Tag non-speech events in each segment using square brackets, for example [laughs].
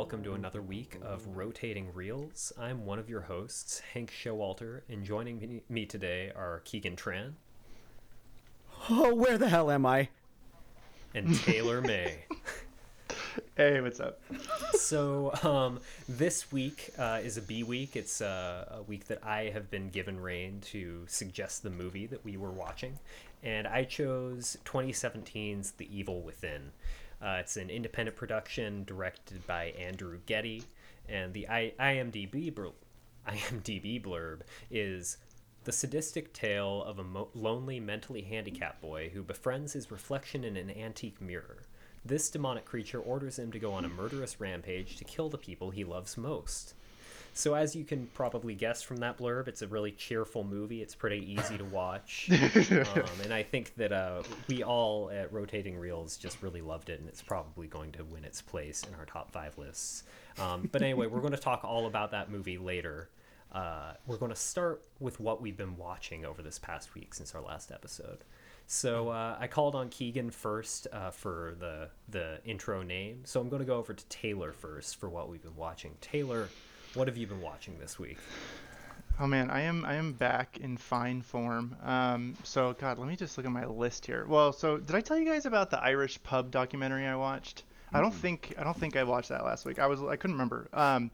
welcome to another week of Rotating Reels. I'm one of your hosts, Hank Showalter, and joining me today are Keegan Tran. Oh, where the hell am I? And [laughs] Taylor May. Hey, what's up? so, um, this week uh, is a B week. It's uh, a week that I have been given reign to suggest the movie that we were watching, and I chose 2017's The Evil Within. Uh, it's an independent production directed by Andrew Getty, and the I- IMDb, bl- [laughs] IMDb blurb is the sadistic tale of a mo- lonely, mentally handicapped boy who befriends his reflection in an antique mirror. This demonic creature orders him to go on a murderous rampage to kill the people he loves most. So, as you can probably guess from that blurb, it's a really cheerful movie. It's pretty easy to watch. [laughs] um, and I think that uh, we all at Rotating Reels just really loved it, and it's probably going to win its place in our top five lists. Um, but anyway, we're going to talk all about that movie later. Uh, we're going to start with what we've been watching over this past week since our last episode. So uh, I called on Keegan first uh, for the the intro name. So I'm going to go over to Taylor first for what we've been watching. Taylor, what have you been watching this week? Oh man, I am I am back in fine form. Um, so God, let me just look at my list here. Well, so did I tell you guys about the Irish pub documentary I watched? Mm-hmm. I don't think I don't think I watched that last week. I was I couldn't remember. Um,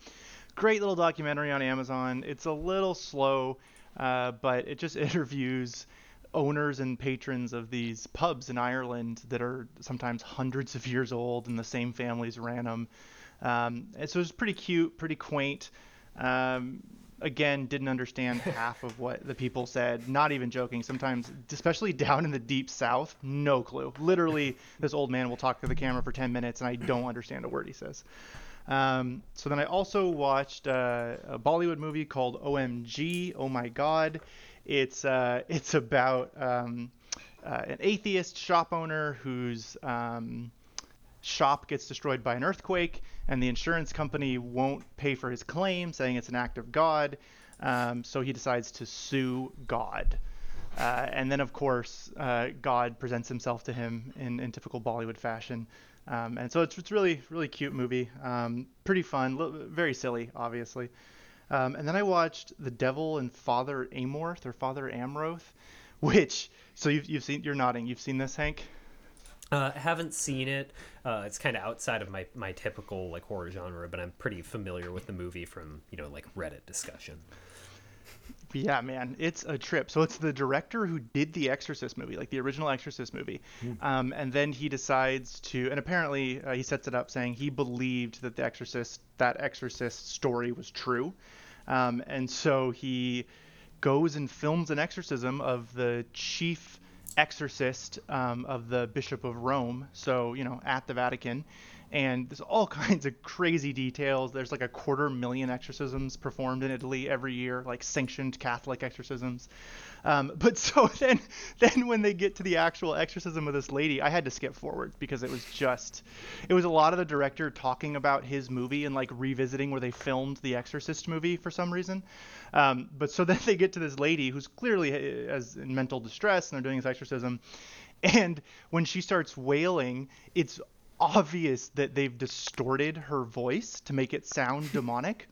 great little documentary on Amazon. It's a little slow, uh, but it just [laughs] interviews owners and patrons of these pubs in Ireland that are sometimes hundreds of years old, and the same families ran them. Um, and so it was pretty cute, pretty quaint. Um, again, didn't understand [laughs] half of what the people said. Not even joking. Sometimes, especially [laughs] down in the deep south, no clue. Literally, [laughs] this old man will talk to the camera for 10 minutes, and I don't understand a word he says. Um, so then I also watched uh, a Bollywood movie called OMG, Oh My God. It's uh, it's about um, uh, an atheist shop owner who's um, shop gets destroyed by an earthquake, and the insurance company won't pay for his claim, saying it's an act of God. Um, so he decides to sue God. Uh, and then, of course, uh, God presents himself to him in, in typical Bollywood fashion. Um, and so it's it's really really cute movie, um, pretty fun, very silly, obviously. Um, and then I watched The Devil and Father Amorth or Father Amroth, [laughs] which so you've you've seen you're nodding you've seen this Hank. Uh, haven't seen it. Uh, it's kind of outside of my, my typical like horror genre, but I'm pretty familiar with the movie from you know like Reddit discussion. Yeah, man, it's a trip. So it's the director who did the Exorcist movie, like the original Exorcist movie, mm. um, and then he decides to, and apparently uh, he sets it up saying he believed that the Exorcist, that Exorcist story was true, um, and so he goes and films an exorcism of the chief exorcist um, of the Bishop of Rome, so you know at the Vatican, and there's all [laughs] kinds of crazy details. There's like a quarter million exorcisms performed in Italy every year, like sanctioned Catholic exorcisms. Um, [laughs] but so [laughs] then, then when they get to the actual exorcism of this lady, I had to skip forward because it was just, it was a lot of the director talking about his movie and like revisiting where they filmed the Exorcist movie for some reason. Um, but so then they get to this lady who's clearly uh, as in mental distress and they're doing this exorcism. And when she starts wailing, it's obvious that they've distorted her voice to make it sound [laughs] demonic.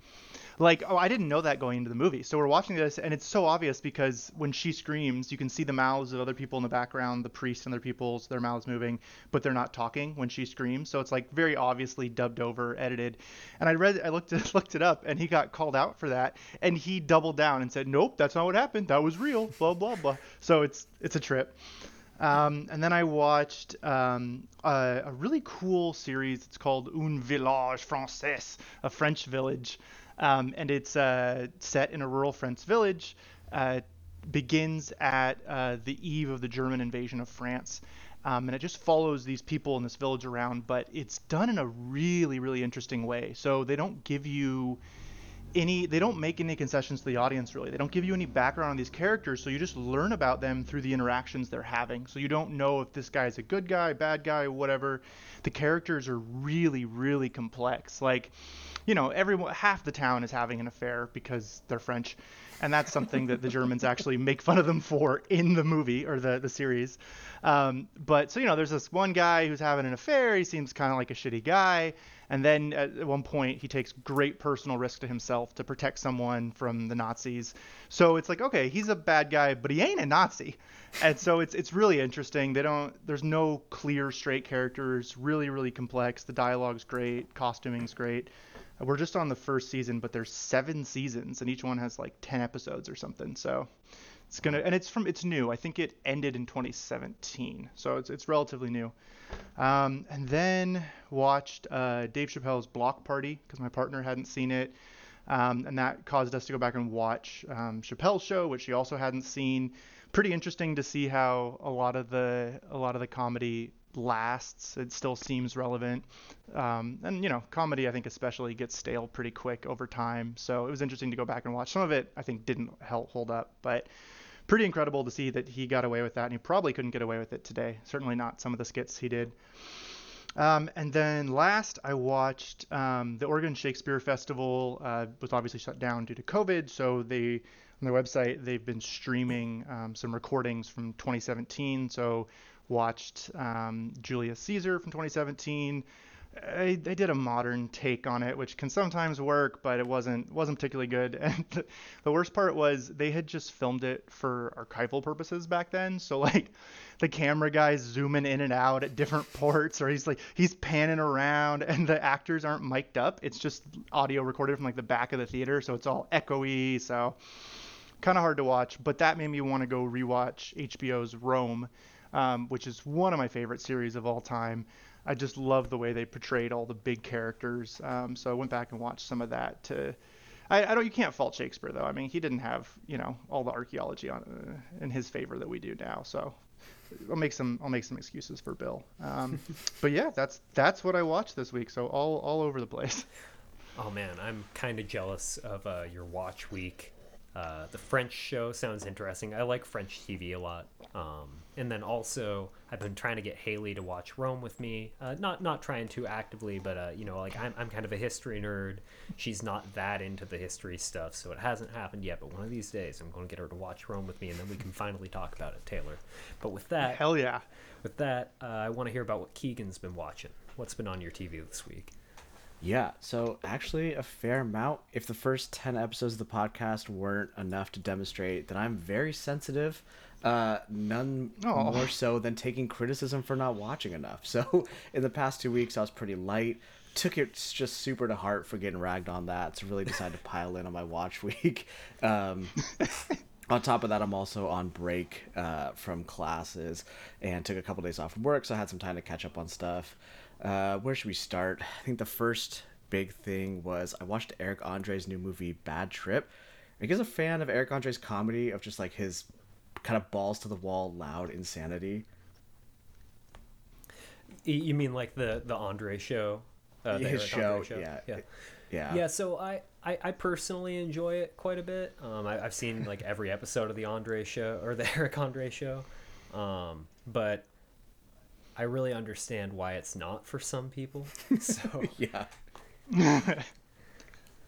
Like, oh, I didn't know that going into the movie. So we're watching this, and it's so obvious because when she screams, you can see the mouths of other people in the background, the priests and their people's, their mouths moving, but they're not talking when she screams. So it's like very obviously dubbed over, edited. And I read, I looked, [laughs] looked it up, and he got called out for that, and he doubled down and said, "Nope, that's not what happened. That was real." Blah blah blah. So it's it's a trip. Um, and then I watched um, a, a, really cool series. It's called Un Village Français, a French village. Um, and it's uh, set in a rural French village. Uh, begins at uh, the eve of the German invasion of France. Um, and it just follows these people in this village around, but it's done in a really, really interesting way. So they don't give you any they don't make any concessions to the audience really. They don't give you any background on these characters so you just learn about them through the interactions they're having. So you don't know if this guy is a good guy bad guy whatever. The characters are really really complex. Like you know everyone half the town is having an affair because they're french and that's something that the germans [laughs] actually make fun of them for in the movie or the, the series. Um, but so you know there's this one guy who's having an affair. He seems kind of like a shitty guy And then at one point, he takes great personal risk to himself to protect someone from the Nazis. So it's like, okay, he's a bad guy, but he ain't a Nazi. And so it's it's really interesting. They don't. There's no clear, straight characters. Really, really complex. The dialogue's great. Costuming's great. We're just on the first season, but there's seven seasons, and each one has like ten episodes or something. So it's gonna, and it's from it's new. I think it ended in 2017, so it's it's relatively new. Um, and then watched uh, Dave Chappelle's Block Party because my partner hadn't seen it, um, and that caused us to go back and watch um, Chappelle's show, which she also hadn't seen. Pretty interesting to see how a lot of the a lot of the comedy lasts. It still seems relevant, um, and you know, comedy I think especially gets stale pretty quick over time. So it was interesting to go back and watch. Some of it I think didn't help hold up, but pretty incredible to see that he got away with that, and he probably couldn't get away with it today. Certainly not some of the skits he did. Um, and then last, I watched um, the Oregon Shakespeare Festival uh, was obviously shut down due to COVID, so they on their website they've been streaming um, some recordings from 2017. So watched um, Julius Caesar from 2017. I, they did a modern take on it, which can sometimes work, but it wasn't wasn't particularly good. [laughs] And the worst part was they had just filmed it for archival purposes back then. So like, the camera guy's zooming in and out at different ports, or he's like he's panning around, and the actors aren't mic'd up. It's just audio recorded from like the back of the theater, so it's all echoey. So kind of hard to watch. But that made me want to go rewatch HBO's Rome, um, which is one of my favorite series of all time. I just love the way they portrayed all the big characters. Um, so I went back and watched some of that. To, I, I, don't. You can't fault Shakespeare though. I mean, he didn't have you know all the archaeology on uh, in his favor that we do now. So I'll make some I'll make some excuses for Bill. Um, [laughs] but yeah, that's that's what I watched this week. So all all over the place. [laughs] Oh man, I'm kind of jealous of uh, your watch week. Uh, the French show sounds interesting. I like French TV a lot. Um, and then also, I've been trying to get Haley to watch Rome with me. Uh, not not trying to actively, but uh, you know, like I'm I'm kind of a history nerd. She's not that into the history stuff, so it hasn't happened yet. But one of these days, I'm going to get her to watch Rome with me, and then we can finally talk about it, Taylor. But with that, hell yeah. With that, uh, I want to hear about what Keegan's been watching. What's been on your TV this week? Yeah, so actually a fair amount. If the first 10 episodes of the podcast weren't enough to demonstrate that I'm very sensitive, uh, none oh. more so than taking criticism for not watching enough. [laughs] So in the past two weeks, I was pretty light. Took it just super to heart for getting ragged on that. So really decided to pile in on my watch [laughs] week. Um, on top of that, I'm also on break uh, from classes and took a couple days off from work, so I had some time to catch up on stuff. Uh, where should we start? I think the first big thing was I watched Eric Andre's new movie Bad Trip. Are you guys a fan of Eric Andre's comedy of just like his kind of balls to the wall, loud insanity? You mean like the the Andre show? Uh, his show, show, yeah, yeah, yeah. Yeah. So I, I, I personally enjoy it quite a bit. Um, I, have seen like every episode of the Andre show or the [laughs] Eric Andre show, um, but I really understand why it's not for some people. [laughs] So [laughs] yeah.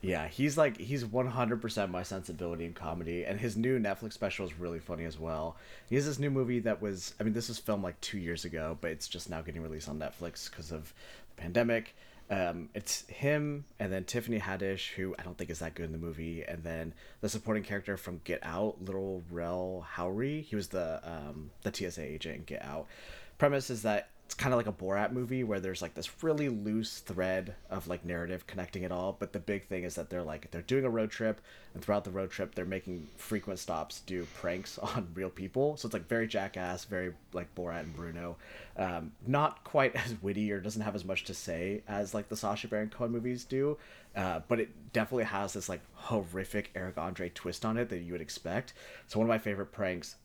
Yeah, he's like he's 100% my sensibility in comedy and his new Netflix special is really funny as well. He has this new movie that was I mean this was filmed like 2 years ago, but it's just now getting released on Netflix because of the pandemic. Um, it's him and then Tiffany Haddish, who I don't think is that good in the movie, and then the supporting character from Get Out, Lil Rel Howery. He was the um, the TSA agent in Get Out premise is that it's kind of like a Borat movie where there's like this really loose thread of like narrative connecting it all. But the big thing is that they're like they're doing a road trip, and throughout the road trip they're making frequent stops to do pranks [laughs] on real people. So it's like very jackass, very like Borat and Bruno. Um, not quite as witty or doesn't have as much to say as like the Sacha Baron Cohen movies do, uh, but it definitely has this like horrific Eric Andre twist on it that you would expect. So one of my favorite pranks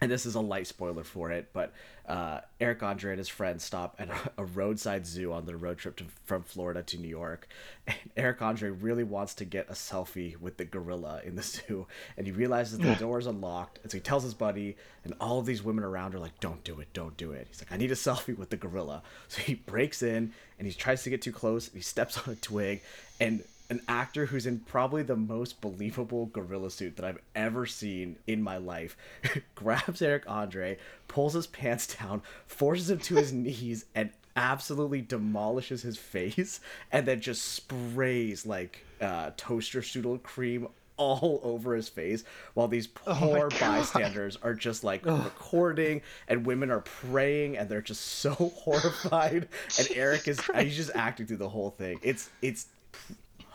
and this is a light spoiler for it, but uh, Eric Andre and his friends stop at a, a roadside zoo on their road trip to, from Florida to New York. And Eric Andre really wants to get a selfie with the gorilla in the zoo, and he realizes the door is unlocked. And so he tells his buddy, and all of these women around are like, "Don't do it, don't do it." He's like, "I need a selfie with the gorilla." So he breaks in and he tries to get too close. And he steps [laughs] on a twig, and an actor who's in probably the most believable gorilla suit that I've ever seen in my life [laughs] grabs Eric Andre, pulls his pants down, forces him to his [laughs] knees, and absolutely demolishes his face and then just sprays like uh, toaster strudel cream all [laughs] over his face while these poor bystanders are just like recording and women are praying and they're just so horrified and Eric is he's just acting through the whole thing. It's it's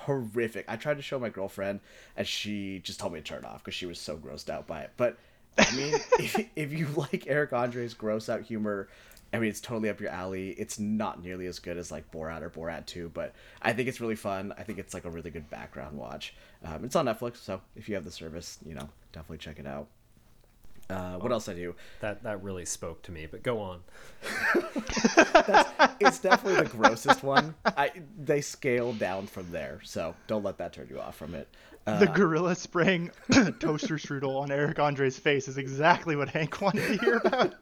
horrific. I tried to show my girlfriend and she just told me to turn it off because she was so grossed out by it. But I mean, [laughs] if, if you like Eric Andre's gross out humor, I mean, it's totally up your alley. It's not nearly as good as like Borat or Borat 2, but I think it's really fun. I think it's like a really good background watch. Um, it's on Netflix, so if you have the service, you know, definitely check it out. Uh, what else I do? That that really spoke to me. But go on. It's definitely the grossest one. I they scale down from there, so don't let that turn you off from it. Uh, the gorilla spraying [coughs] toaster strudel on Eric Andre's face is exactly what Hank wanted to hear about.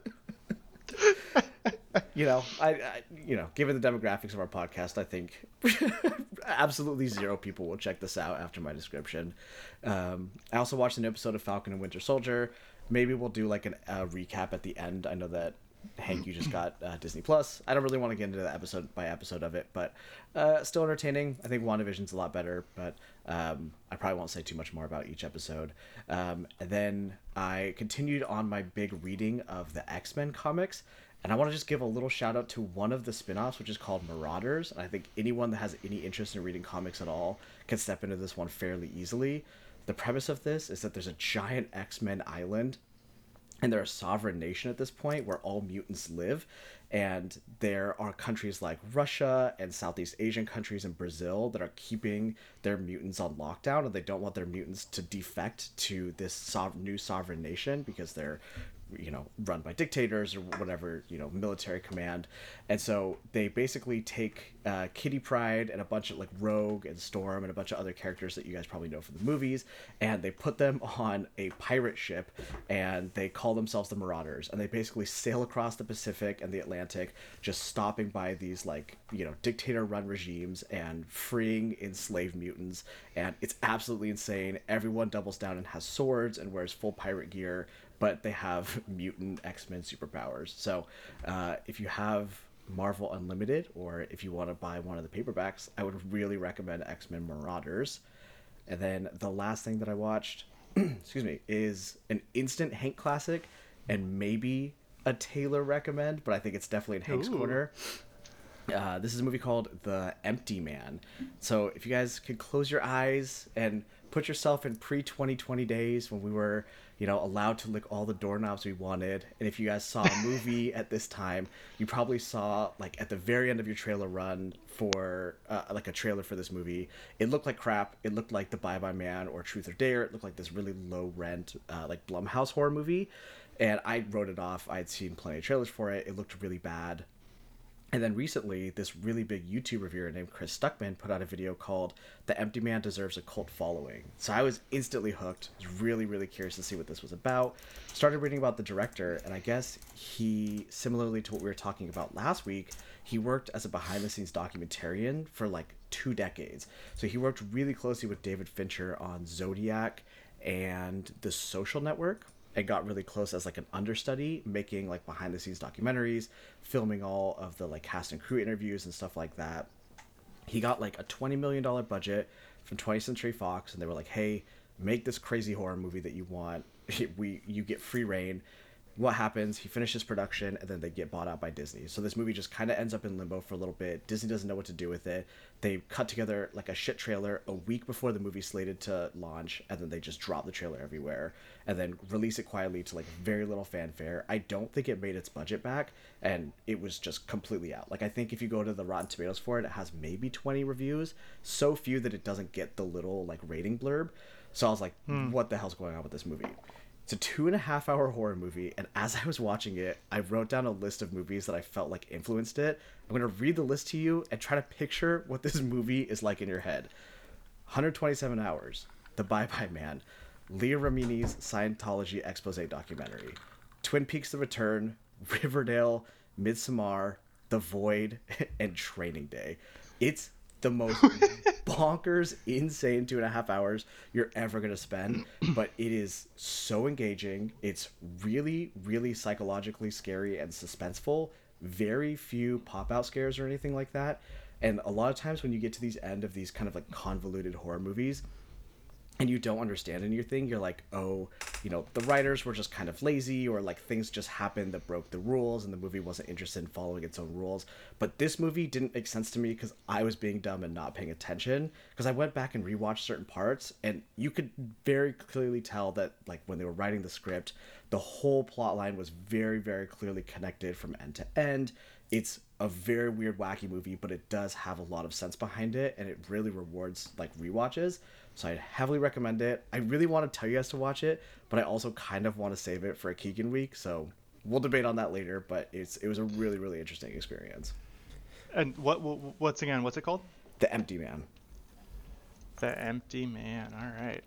[laughs] you know, I, I, you know, given the demographics of our podcast, I think [laughs] absolutely zero people will check this out after my description. Um, I also watched an episode of Falcon and Winter Soldier. Maybe we'll do like a recap at the end. I know that Hank, you just got uh, Disney Plus. I don't really want to get into the episode by episode of it, but uh, still entertaining. I think WandaVision's a lot better, but um, I probably won't say too much more about each episode. Um, and then I continued on my big reading of the X Men comics. And I want to just give a little shout out to one of the spin offs, which is called Marauders. And I think anyone that has any interest in reading comics at all can step into this one fairly easily. The premise of this is that there's a giant X Men island and they're a sovereign nation at this point where all mutants live. And there are countries like russia and southeast asian countries and brazil that are keeping their mutants on lockdown and they don't want their mutants to defect to this sov- new sovereign nation because they're you know run by dictators or whatever you know military command. And so they basically take uh, kitty pryde and a bunch of like rogue and storm and a bunch of other characters that you guys probably know from the movies and they put them [laughs] on a pirate ship and they call themselves the marauders and they basically sail across the pacific and the atlantic just stopping by these like you know dictator run regimes and freeing enslaved mutants and it's absolutely insane. Everyone doubles down and has swords and wears full pirate gear but they have mutant X-Men superpowers. So uh, if you have Marvel Unlimited, or if you want to buy one of the paperbacks, I would really recommend X-Men Marauders. And then the last thing that I watched, [clears throat] excuse me, is an instant Hank classic, and maybe a Taylor recommend, but I think it's definitely in Hank's Ooh. corner. Uh, this is a movie called The Empty Man. So if you guys could close your eyes and put yourself in pre 2020 days when we were, you know, allowed to lick all the doorknobs we wanted, and if you guys saw a movie [laughs] at this time, you probably saw like at the very end of your trailer run for uh, like a trailer for this movie. It looked like crap. It looked like The Bye Bye Man or Truth or Dare. It looked like this really low rent, uh, like Blumhouse horror movie. And I wrote it off. I had seen plenty of trailers for it. It looked really bad. And then recently, this really big YouTube reviewer named Chris Stuckman put out a video called The Empty Man Deserves a Cult Following. So I was instantly hooked. Was really, really curious to see what this was about. Started reading about the director, and I guess he, similarly to what we were talking about last week, he worked as a behind the scenes documentarian for like two decades. So he worked really closely with David Fincher on Zodiac and The Social Network, and got really close as like an understudy making like behind the scenes documentaries filming all of the like cast and crew interviews and stuff like that. He got like a 20 million dollar budget from 20th century fox and they were like hey make this crazy horror movie that you want. [laughs] We you get free reign what happens he finishes production and then they get bought out by disney. So this movie just kind of ends up in limbo for a little bit. Disney doesn't know what to do with it. They cut together like a shit trailer a week before the movie slated to launch and then they just drop the trailer everywhere and then release it quietly to like very little fanfare. I don't think it made its budget back and it was just completely out. Like i think if you go to the rotten tomatoes for it it has maybe 20 reviews. So few that it doesn't get the little like rating blurb. So i was like hmm. what the hell's going on with this movie it's a two and a half hour horror movie, and as I was watching it, I wrote down a list of movies that I felt like influenced it. I'm gonna read the list to you and try to picture what this movie is like in your head. 127 Hours, The Bye Bye Man, Leah Remini's Scientology expose documentary, Twin Peaks: The Return, Riverdale, Midsommar, The Void, [laughs] and Training Day. It's the most [laughs] bonkers, insane two and a half hours you're ever gonna spend, [clears throat] but it is so engaging. It's really, really psychologically scary and suspenseful. very few pop out scares or anything like that. And a lot of times when you get to these end of these kind of like convoluted horror movies, and you don't understand anything, you're like, oh, you know, the writers were just kind of lazy, or like things just happened that broke the rules, and the movie wasn't interested in following its own rules. But this movie didn't make sense to me because I was being dumb and not paying attention. Because I went back and rewatched certain parts, and you could very clearly tell that, like, when they were writing the script, the whole plot line was very, very clearly connected from end to end. It's a very weird, wacky movie, but it does have a lot of sense behind it, and it really rewards like rewatches. So I'd heavily recommend it. I really want to tell you guys to watch it, but I also kind of want to save it for a Keegan week. So we'll debate on that later. But it's it was a really really interesting experience. And what, what what's again? What's it called? The Empty Man. The Empty Man. All right.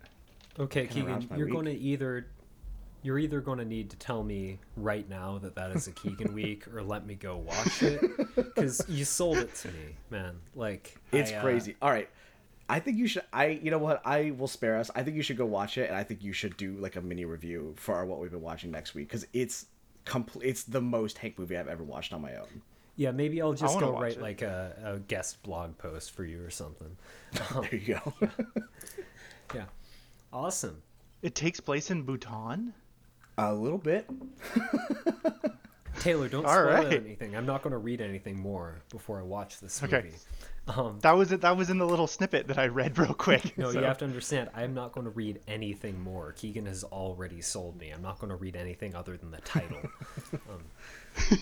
Okay, Kinda Keegan, you're week. going to either you're either going to need to tell me right now that that is a Keegan [laughs] week, or let me go watch it because you sold it to me, man. Like It's I, uh, crazy. All right. I think you should. I you know what? I will spare us. I think you should go watch it, and I think you should do like a mini review for our what we've been watching next week because it's complete. It's the most Hank movie I've ever watched on my own. Yeah, maybe I'll just go write it. like a, a guest blog post for you or something. Um, [laughs] There you go. [laughs] yeah, awesome. It takes place in Bhutan. a little bit. [laughs] Taylor, don't spoil right. anything. I'm not going to read anything more before I watch this Okay. movie. Um, That was it. That was in the little snippet that I read [laughs] real quick. no, so- you have to understand. I'm not going to read anything more. Keegan has already sold me. I'm not going to read anything other than the title. [laughs] um,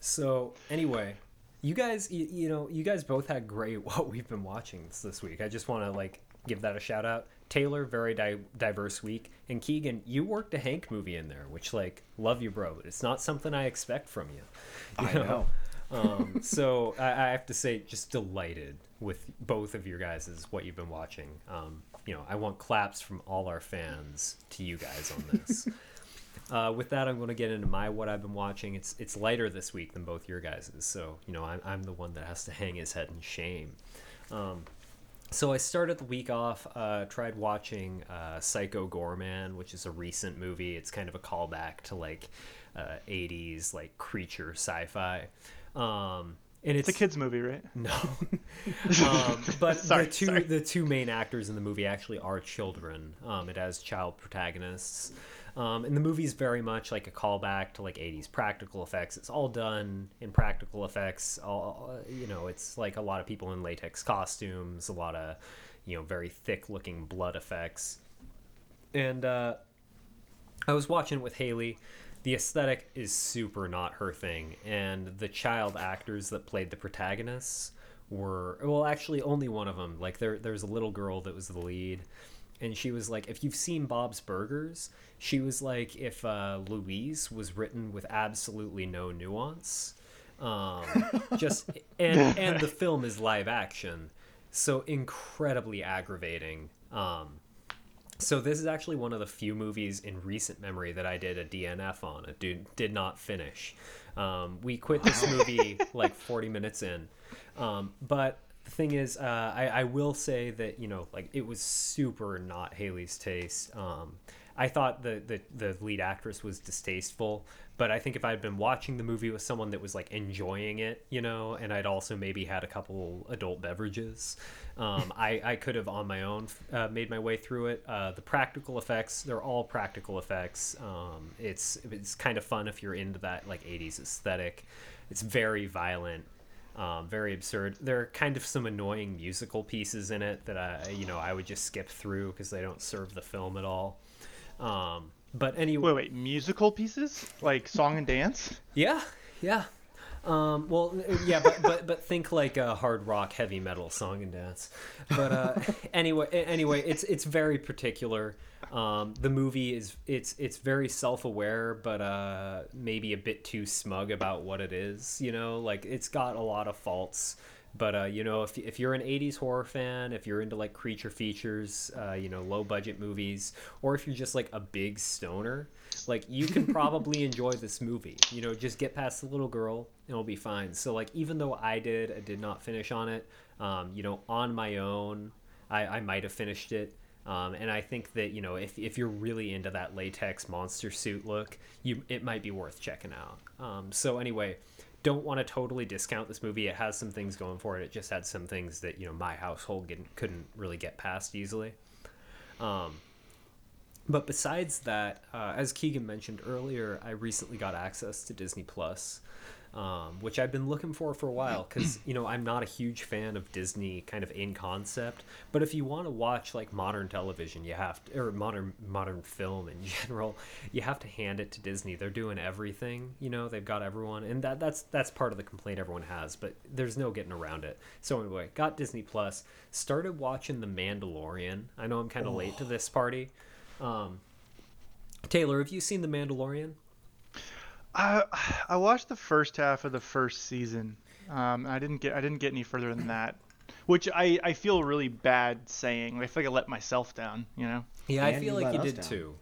so anyway, you guys, you, you know, you guys both had great [laughs] what we've been watching this, this week. I just want to like give that a shout out. Taylor, very di- diverse week, and Keegan, you worked a Hank movie in there, which like love you, bro. But it's not something I expect from you. [laughs] you I know. um, so I, I have to say, just delighted with both of your guys' is what you've been watching. Um, you know, I want claps from all our fans to you guys on this. [laughs] uh, with that, I'm going to get into my what I've been watching. It's it's lighter this week than both your guys', so you know I'm I'm the one that has to hang his head in shame. Um, so I started the week off, uh, tried watching uh, Psycho Goreman, which is a recent movie. It's kind of a callback to like uh, 80s like creature sci-fi. Um, and it's, It's a kids movie, right? [laughs] no, [laughs] um, but Sorry, the two sorry. the two main actors in the movie actually are children. Um, it has child protagonists, um, and the movie's very much like a callback to like '80s practical effects. It's all done in practical effects. All you know, it's like a lot of people in latex costumes, a lot of you know very thick looking blood effects, and uh, I was watching it with Haley. The aesthetic is super not her thing, and the child actors that played the protagonists were well, actually, only one of them. Like there, there's a little girl that was the lead, and she was like, if you've seen Bob's Burgers, she was like if uh, Louise was written with absolutely no nuance. Um, [laughs] just and and the film is live action, so incredibly aggravating. Um, so this is actually one of the few movies in recent memory that I did a DNF on. It did, did not finish. Um, we quit this movie like 40 minutes in. Um, but the thing is, uh, I, I will say that, you know, like it was super not Haley's taste. Um, I thought the, the, the lead actress was distasteful, but I think if I'd been watching the movie with someone that was like enjoying it, you know, and I'd also maybe had a couple adult beverages, um, [laughs] I, I could have on my own uh, made my way through it. Uh, the practical effects, they're all practical effects. Um, it's it's kind of fun if you're into that like 80s aesthetic. It's very violent. Um, very absurd. There are kind of some annoying musical pieces in it that I, you know, I would just skip through because they don't serve the film at all. Um, but anyway, Wait, wait, musical pieces like song and dance? yeah, yeah. Um, well, yeah, but but but think like a hard rock, heavy metal song and dance. But uh, [laughs] anyway, anyway, it's it's very particular. Um, the movie is it's it's very self aware, but uh, maybe a bit too smug about what it is. You know, like it's got a lot of faults. But uh, you know, if if you're an '80s horror fan, if you're into like creature features, uh, you know, low budget movies, or if you're just like a big stoner, like you can [laughs] probably enjoy this movie. You know, just get past the little girl, it'll be fine. So like, even though I did, I did not finish on it. Um, you know, on my own, I, I might have finished it. Um, and I think that you know if, if you're really into that latex monster suit look, you it might be worth checking out. Um, so anyway, don't want to totally discount this movie. It has some things going for it. It just had some things that you know my household couldn't really get past easily. Um, but besides that, uh, as Keegan mentioned earlier, I recently got access to Disney Plus, um, which I've been looking for for a while because [clears throat] you know I'm not a huge fan of Disney kind of in concept. But if you want to watch like modern television, you have to, or modern modern film in [laughs] general, you have to hand it to Disney. They're doing everything. You know, they've got everyone, and that that's that's part of the complaint everyone has. But there's no getting around it. So anyway, got Disney Plus. Started watching The Mandalorian. I know I'm kind of oh. late to this party. Um, Taylor, have you seen The Mandalorian? I I watched the first half of the first season. Um, I didn't get I didn't get any further than that, which I, I feel really bad saying. I feel like I let myself down. You know. Yeah, I feel like you did down. too.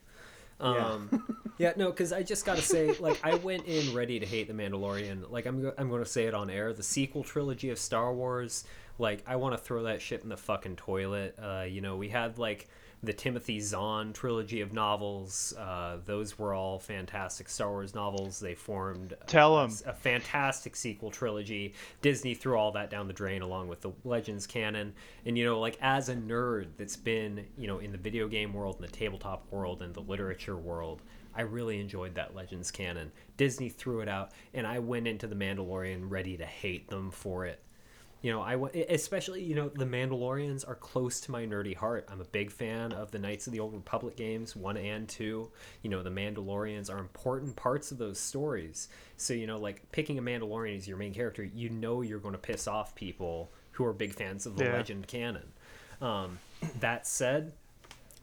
Um, yeah. [laughs] yeah, no, because I just gotta say, like, I went in ready to hate the Mandalorian. Like, I'm I'm going to say it on air. The sequel trilogy of Star Wars, like, I want to throw that shit in the fucking toilet. Uh, you know, we had like the Timothy Zahn trilogy of novels. Uh, those were all fantastic Star Wars novels. They formed Tell a, a, fantastic sequel trilogy. Disney threw all that down the drain along with the Legends canon. And you know, like as a nerd that's been you know in the video game world, and the tabletop world, and the literature world. I really enjoyed that Legends canon. Disney threw it out, and I went into The Mandalorian ready to hate them for it you know i especially you know the mandalorians are close to my nerdy heart. I'm a big fan of the knights of the old republic games one and two. You know the mandalorians are important parts of those stories. So you know like picking a mandalorian as your main character you know you're going to piss off people who are big fans of the yeah. legend canon. Um, that said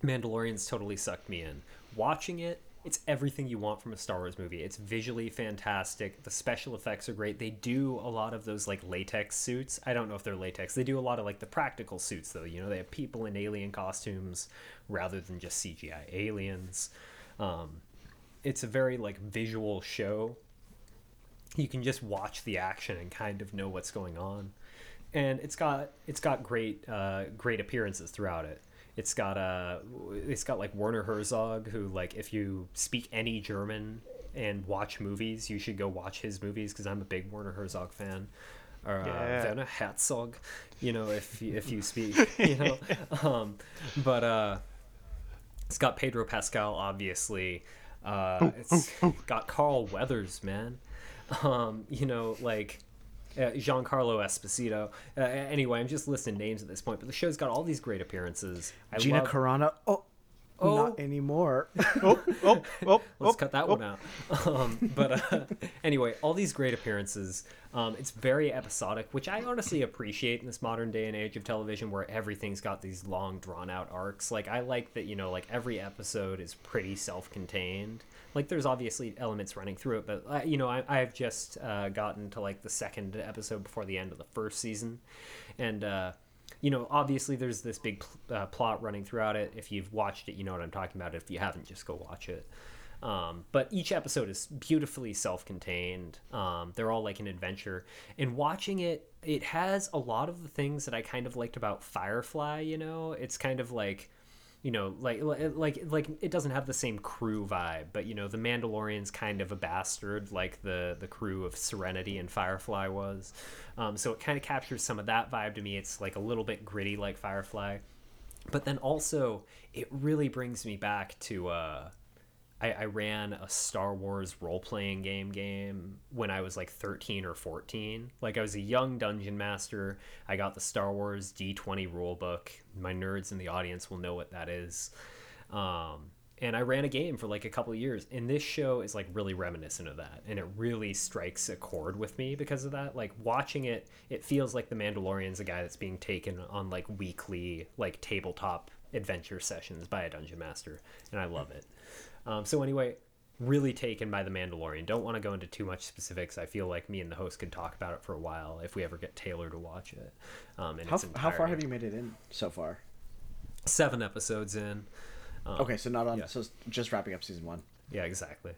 mandalorians totally sucked me in. Watching it it's everything you want from a Star Wars movie. It's visually fantastic. The special effects are great. They do a lot of those like latex suits. I don't know if they're latex. They do a lot of like the practical suits though. You know, they have people in alien costumes rather than just CGI aliens. Um, it's a very like visual show. You can just watch the action and kind of know what's going on, and it's got it's got great uh, great appearances throughout it. It's got a it's got like Werner Herzog who like if you speak any German and watch movies, you should go watch his movies because I'm a big Werner Herzog fan. Or uh, yeah. Werner Herzog, you know, if if you speak, [laughs] you know, um, but uh, it's got Pedro Pascal, obviously. Uh, it's got Carl Weathers, man. Um, you know, like uh, Giancarlo Esposito. Uh, anyway, I'm just listing names at this point, but the show's got all these great appearances. I Gina love... Carano. Oh. Oh. Not anymore. [laughs] oh, oh, oh, Let's oh, cut that oh. one out. Um, but uh, [laughs] anyway, all these great appearances. Um, it's very episodic, which I honestly appreciate in this modern day and age of television where everything's got these long, drawn out arcs. Like, I like that, you know, like every episode is pretty self contained like there's obviously elements running through it but you know I, i've just uh, gotten to like the second episode before the end of the first season. And uh, you know obviously there's this big pl- uh, plot running throughout it. If you've watched it you know what i'm talking about. If you haven't just go watch it. Um, but each episode is beautifully self-contained. Um, they're all like an adventure. And watching it it has a lot of the things that i kind of liked about firefly you know? It's kind of like you know like like like it doesn't have the same crew vibe but you know the mandalorian's kind of a bastard like the the crew of serenity and firefly was. Um, so it kind of captures some of that vibe to me. It's like a little bit gritty like firefly. But then also it really brings me back to uh I, I ran a Star Wars role playing game game when I was like 13 or 14. Like I was a young dungeon master. I got the Star Wars D20 rule book. My nerds in the audience will know what that is. Um, and I ran a game for like a couple years. And this show is like really reminiscent of that. And it really strikes a chord with me because of that. Like watching it, it feels like The Mandalorian's a guy that's being taken on like weekly, like tabletop adventure sessions by a dungeon master. And I love it. Um, so anyway, really taken by the Mandalorian. Don't want to go into too much specifics. I feel like me and the host could talk about it for a while if we ever get Taylor to watch it. Um, how, how far have you made it in so far? Seven episodes in. Um, okay, so not on. Yeah. So just wrapping up season one. Yeah, exactly.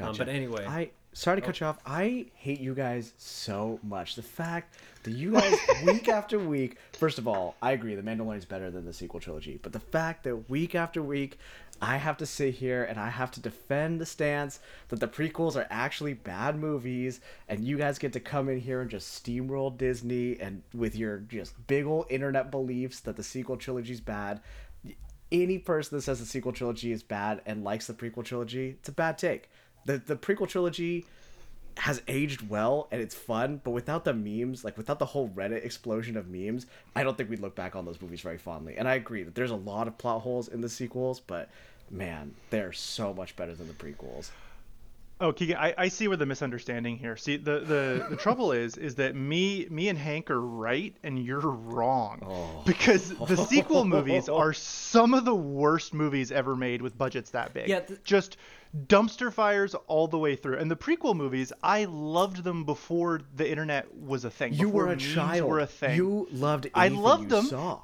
Um, but anyway, I sorry to cut you off. I hate you guys so much. The fact that you guys [laughs] week after week. First of all, I agree. The Mandalorian is better than the sequel trilogy. But the fact that week after week, I have to sit here and I have to defend the stance that the prequels are actually bad movies, and you guys get to come in here and just steamroll Disney and with your just big old internet beliefs that the sequel trilogy is bad any person that says the sequel trilogy is bad and likes the prequel trilogy, it's a bad take. The the prequel trilogy has aged well and it's fun, but without the memes, like without the whole Reddit explosion of memes, I don't think we'd look back on those movies very fondly. And I agree that there's a lot of plot holes in the sequels, but man, they're so much better than the prequels. Oh, Keegan, I, I see where the misunderstanding here. See, the, the, the trouble [laughs] is, is that me me and Hank are right and you're wrong. Oh. [laughs] Because the sequel movies [laughs] are some of the worst movies ever made with budgets that big. Yeah, th- Just dumpster fires all the way through. And the prequel movies, I loved them before the internet was a thing. You were a child. Were a thing. You loved I anything loved you them. saw.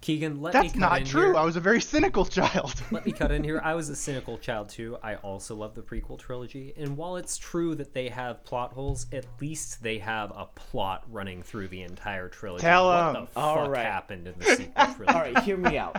Keegan, let me That's cut not in true. here. I was a very cynical child. [laughs] Let me cut in here. I was a [laughs] cynical child too. I also love the prequel trilogy, and while it's true that they have plot holes, at least they have a plot running through the entire trilogy. Tell what 'em. the fuck All right. happened in the sequel [laughs] trilogy? All right, hear me out.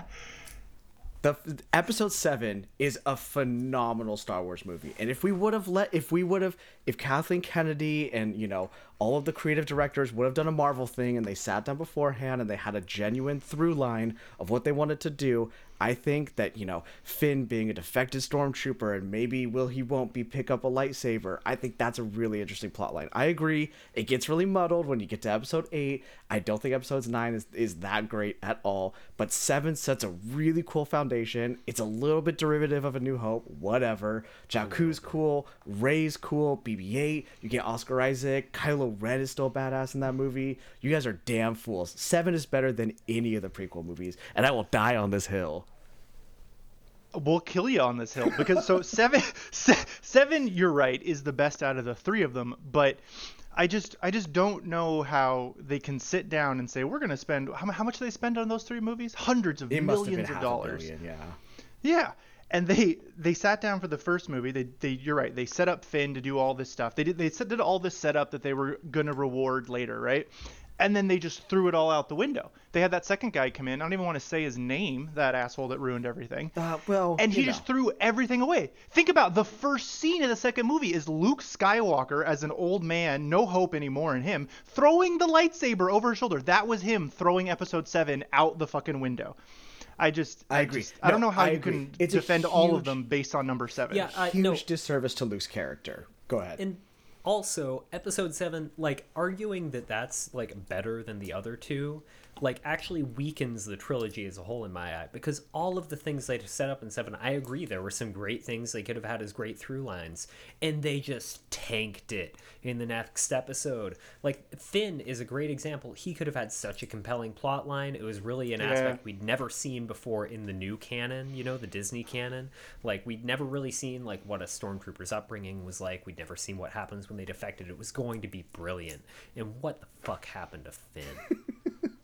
The episode seven is a phenomenal Star Wars movie, and if we would have let, if we would have, if Kathleen Kennedy and you know all of the creative directors would have done a Marvel thing, and they sat down beforehand and they had a genuine through line of what they wanted to do, I think that you know Finn being a defective stormtrooper and maybe will he won't be pick up a lightsaber. I think that's a really interesting plot line. I agree. It gets really muddled when you get to episode eight. I don't think episodes nine is is that great at all. But seven sets a really cool foundation. It's a little bit derivative of A New Hope. Whatever. Jakku's cool. Rey's cool. BB-8. You get Oscar Isaac. Kylo Ren is still badass in that movie. You guys are damn fools. Seven is better than any of the prequel movies, and I will die on this hill. We'll kill you on this hill because so seven [laughs] se- seven you're right is the best out of the three of them but i just i just don't know how they can sit down and say we're going to spend how, how much do they spend on those three movies? Hundreds of It millions of dollars. billion, yeah. yeah and they they sat down for the first movie they, they you're right they set up finn to do all this stuff. They did they set, did all this setup that they were going to reward later right and then they just threw it all out the window they had that second guy come in i don't even want to say his name that asshole that ruined everything Uh, well, and he you just threw everything away. Think about the first scene of the second movie is Luke Skywalker as an old man, no hope anymore in him, throwing the lightsaber over his shoulder. That was him throwing episode 7 out the fucking window. I just I agree. just- I don't know how I you agree. can It's a defend all of them based on number 7. Yeah, uh, huge no. disservice to Luke's character. Go ahead. And also, episode seven, like arguing that that's like better than the other two, like actually weakens the trilogy as a whole in my eye. Because all of the things they set up in seven, I agree there were some great things they could have had as great through lines, and they just tanked it in the next episode. Like Finn is a great example. He could have had such a compelling plot line. It was really an Yeah. aspect we'd never seen before in the new canon, you know, the Disney canon. Like we'd never really seen like what a stormtrooper's upbringing was like. We'd never seen what happens when they defected. It was going to be brilliant. And what the fuck happened to Finn? [laughs]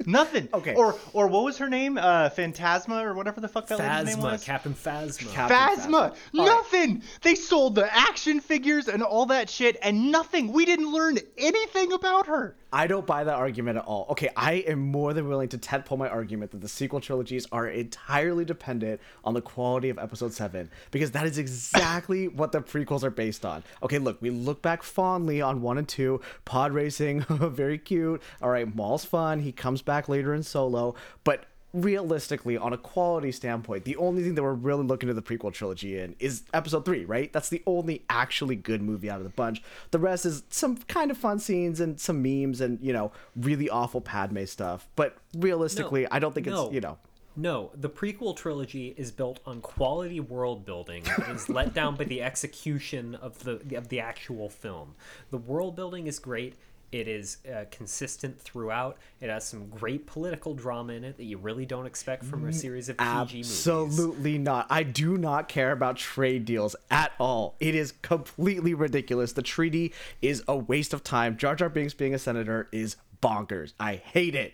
Nothing. Okay. Or or what was her name? Uh Phantasma or whatever the fuck that lady's name was? Captain Phasma. Cap- Phasma. All right. Nothing. They sold the action figures and all that shit, and nothing. We didn't learn anything about her. I don't buy that argument at all. Okay, I am more than willing to tentpole my argument that the sequel trilogies are entirely dependent on the quality of episode 7 because that is exactly [coughs] what the prequels are based on. Okay, look, we look back fondly on 1 and 2, pod racing, [laughs] very cute. All right, Maul's fun, he comes back later in solo, but realistically on a quality standpoint the only thing that we're really looking at the prequel trilogy in is episode 3 right that's the only actually good movie out of the bunch the rest is some kind of fun scenes and some memes and you know really awful padme stuff but realistically i don't think no. it's you know No, the prequel trilogy is built on quality world building. It is let down by the execution of the of the actual film. The world building is great. It is uh, consistent throughout. It has some great political drama in it that you really don't expect from a series of PG movies. Absolutely not. I do not care about trade deals at all. It is completely ridiculous. The treaty is a waste of time. Jar Jar Binks being a senator is bonkers. I hate it.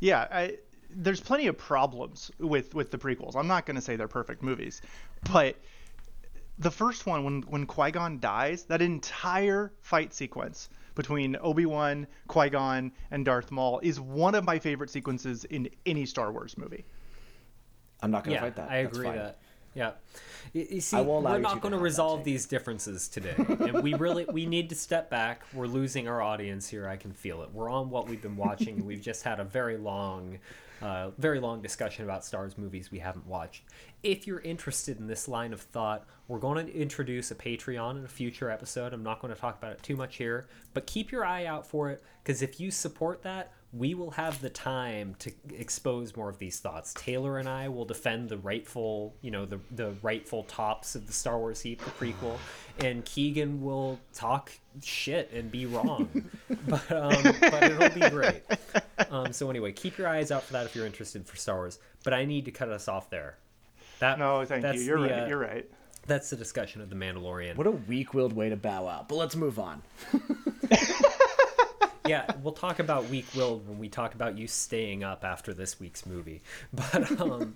Yeah, I, there's plenty of problems with with the prequels. I'm not going to say they're perfect movies, but the first one when when Qui-Gon dies, that entire fight sequence between Obi-Wan, Qui-Gon, and Darth Maul is one of my favorite sequences in any Star Wars movie. I'm not gonna yeah, fight that. I That's agree fine. that. Yeah, you, you see, I will allow we're not going to resolve these differences today, and we really we need to step back. We're losing our audience here. I can feel it. We're on what we've been watching. and [laughs] We've just had a very long, uh, very long discussion about stars movies we haven't watched. If you're interested in this line of thought, we're going to introduce a Patreon in a future episode. I'm not going to talk about it too much here, but keep your eye out for it because if you support that, we will have the time to expose more of these thoughts. Taylor and I will defend the rightful, you know, the the rightful tops of the Star Wars heap, the prequel, and Keegan will talk shit and be wrong, [laughs] but um, but it'll be great. Um, so anyway, keep your eyes out for that if you're interested for Star Wars. But I need to cut us off there. That No, thank that's you. You're the, right. uh, You're right. That's the discussion of the Mandalorian. What a weak-willed way to bow out. But let's move on. [laughs] yeah, we'll talk about weak willed when we talk about you staying up after this week's movie. [laughs] But um,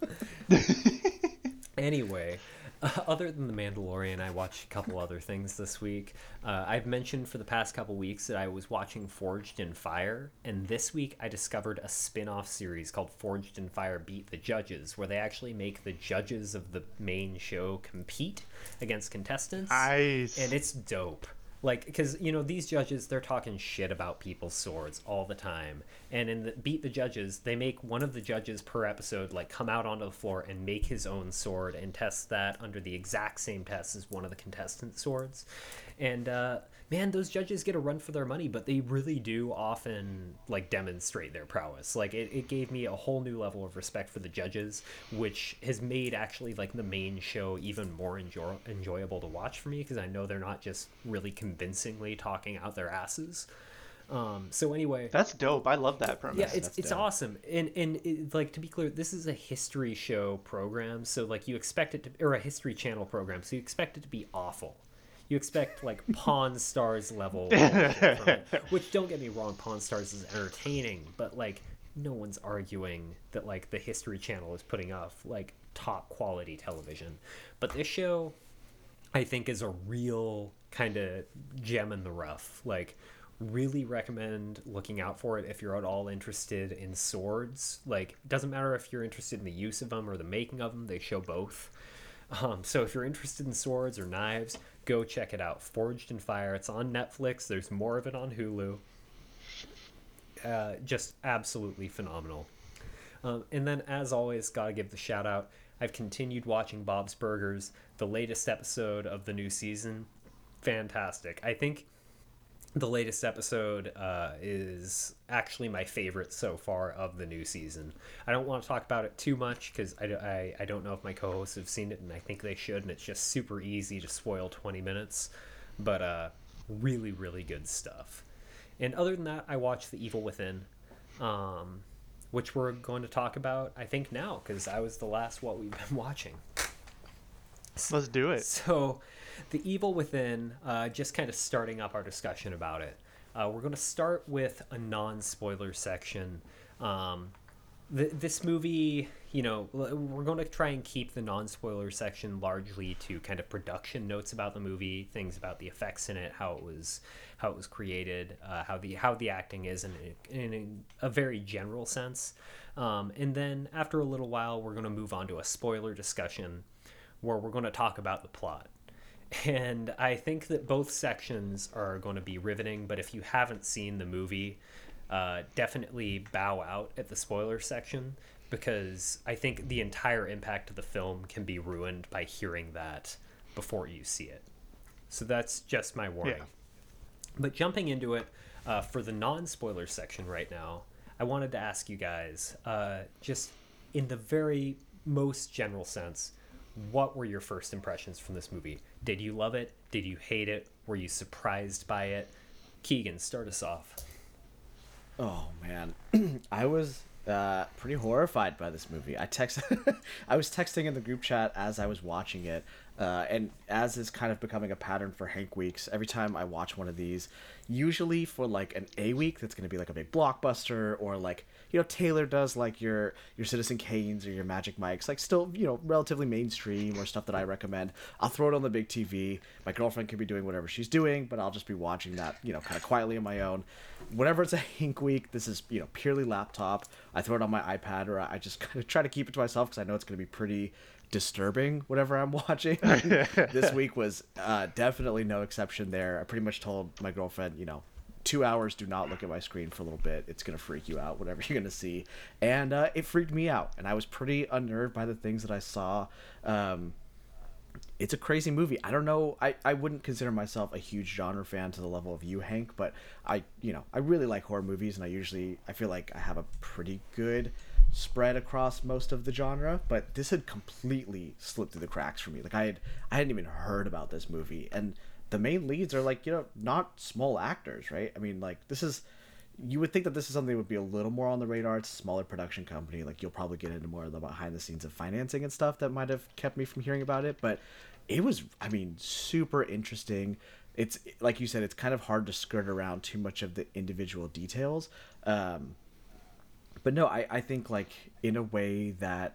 [laughs] anyway, uh, [laughs] other than The Mandalorian, I watched a couple other things this week. Uh, I've mentioned for the past couple weeks that I was watching Forged in Fire, and this week I discovered a spin off series called Forged in Fire Beat the Judges, where they actually make the judges of the main show compete against contestants Nice. and it's dope like because you know these judges they're talking shit about people's swords all the time. And in the beat the judges they make one of the judges per episode like come out onto the floor and make his own sword and test that under the exact same test as one of the contestant swords. And uh man those judges get a run for their money but they really do often like demonstrate their prowess like it, it gave me a whole new level of respect for the judges which has made actually like the main show even more enjoy- enjoyable to watch for me because i know they're not just really convincingly talking out their asses um so anyway That's dope. I love that premise. yeah it's That's it's dope. awesome and and it, like to be clear this is a history show program so like you expect it to or a history channel program so you expect it to be awful you expect like [laughs] pawn stars level [laughs] it. which don't get me wrong pawn stars is entertaining but like no one's arguing that like the history channel is putting off like top quality television but this show I think is a real kind of gem in the rough. Like, really recommend looking out for it if you're at all interested in swords. Like, doesn't matter if you're interested in the use of them or the making of them, they show both. Um, so if you're interested in swords or knives, go check it out. Forged in Fire. It's on Netflix. There's more of it on Hulu. Uh, just absolutely phenomenal. Um, and then, as always, gotta give the shout out. I've continued watching Bob's Burgers, the latest episode of the new season. Fantastic. I think the latest episode uh, is actually my favorite so far of the new season. I don't want to talk about it too much because I, I, I don't know if my co hosts have seen it, and I think they should, and it's just super easy to spoil 20 minutes. But uh, really, really good stuff. And other than that, I watched The Evil Within, um, which we're going to talk about, I think, now, because I was the last what we've been [laughs] watching. Let's do it. So, The Evil Within, uh, just kind of starting up our discussion about it. Uh, we're going to start with a non spoiler section. Um, th- this movie, you know, we're going to try and keep the non spoiler section largely to kind of production notes about the movie, things about the effects in it, how it was, how it was created, uh, how the how the acting is in, in a very general sense. Um, and then after a little while, we're going to move on to a spoiler discussion where we're going to talk about the plot. And I think that both sections are going to be riveting, but if you haven't seen the movie, uh, definitely bow out at the spoiler section because I think the entire impact of the film can be ruined by hearing that before you see it. So that's just my warning. Yeah. But jumping into it, uh, for the non spoiler section right now, I wanted to ask you guys, uh, just in the very most general sense, what were your first impressions from this movie? Did you love it? Did you hate it? Were you surprised by it? Keegan, start us off. Oh man, [clears throat] I was uh, pretty horrified by this movie. I text, [laughs] I was texting in the group chat as I was watching it, uh, and as is kind of becoming a pattern for Hank Weeks. Every time I watch one of these, usually for like an A week, that's going to be like a big blockbuster, or like you know Taylor does like your your Citizen Kanes or your Magic Mikes, like still you know relatively mainstream or stuff that I recommend. I'll throw it on the big TV. My girlfriend could be doing whatever she's doing, but I'll just be watching that you know kind of quietly on my own. Whenever it's a Hank week, this is you know purely laptop. I throw it on my iPad or I just [laughs] kind of try to keep it to myself because I know it's going to be pretty disturbing whatever I'm [laughs] watching. [laughs] this week was uh, definitely no exception there. I pretty much told my girlfriend, you know, two hours, do not look at my screen for a little bit. It's going to freak you out, whatever [laughs] you're going to see. And uh, it freaked me out. And I was pretty unnerved by the things that I saw. Um, it's a crazy movie. I don't know. I, I wouldn't consider myself a huge genre fan to the level of you, Hank, but I, you know, I really like horror movies and I usually, I feel like I have a pretty good spread across most of the genre, but this had completely slipped through the cracks for me. Like I had I hadn't even heard about this movie and the main leads are like, you know, not small actors, right? I mean, like this is you would think that this is something that would be a little more on the radar. It's a smaller production company. Like you'll probably get into more of the behind the scenes of financing and stuff that might have kept me from hearing about it, but it was I mean, super interesting. It's like you said, it's kind of hard to skirt around too much of the individual details. Um, but no, I, I think like in a way that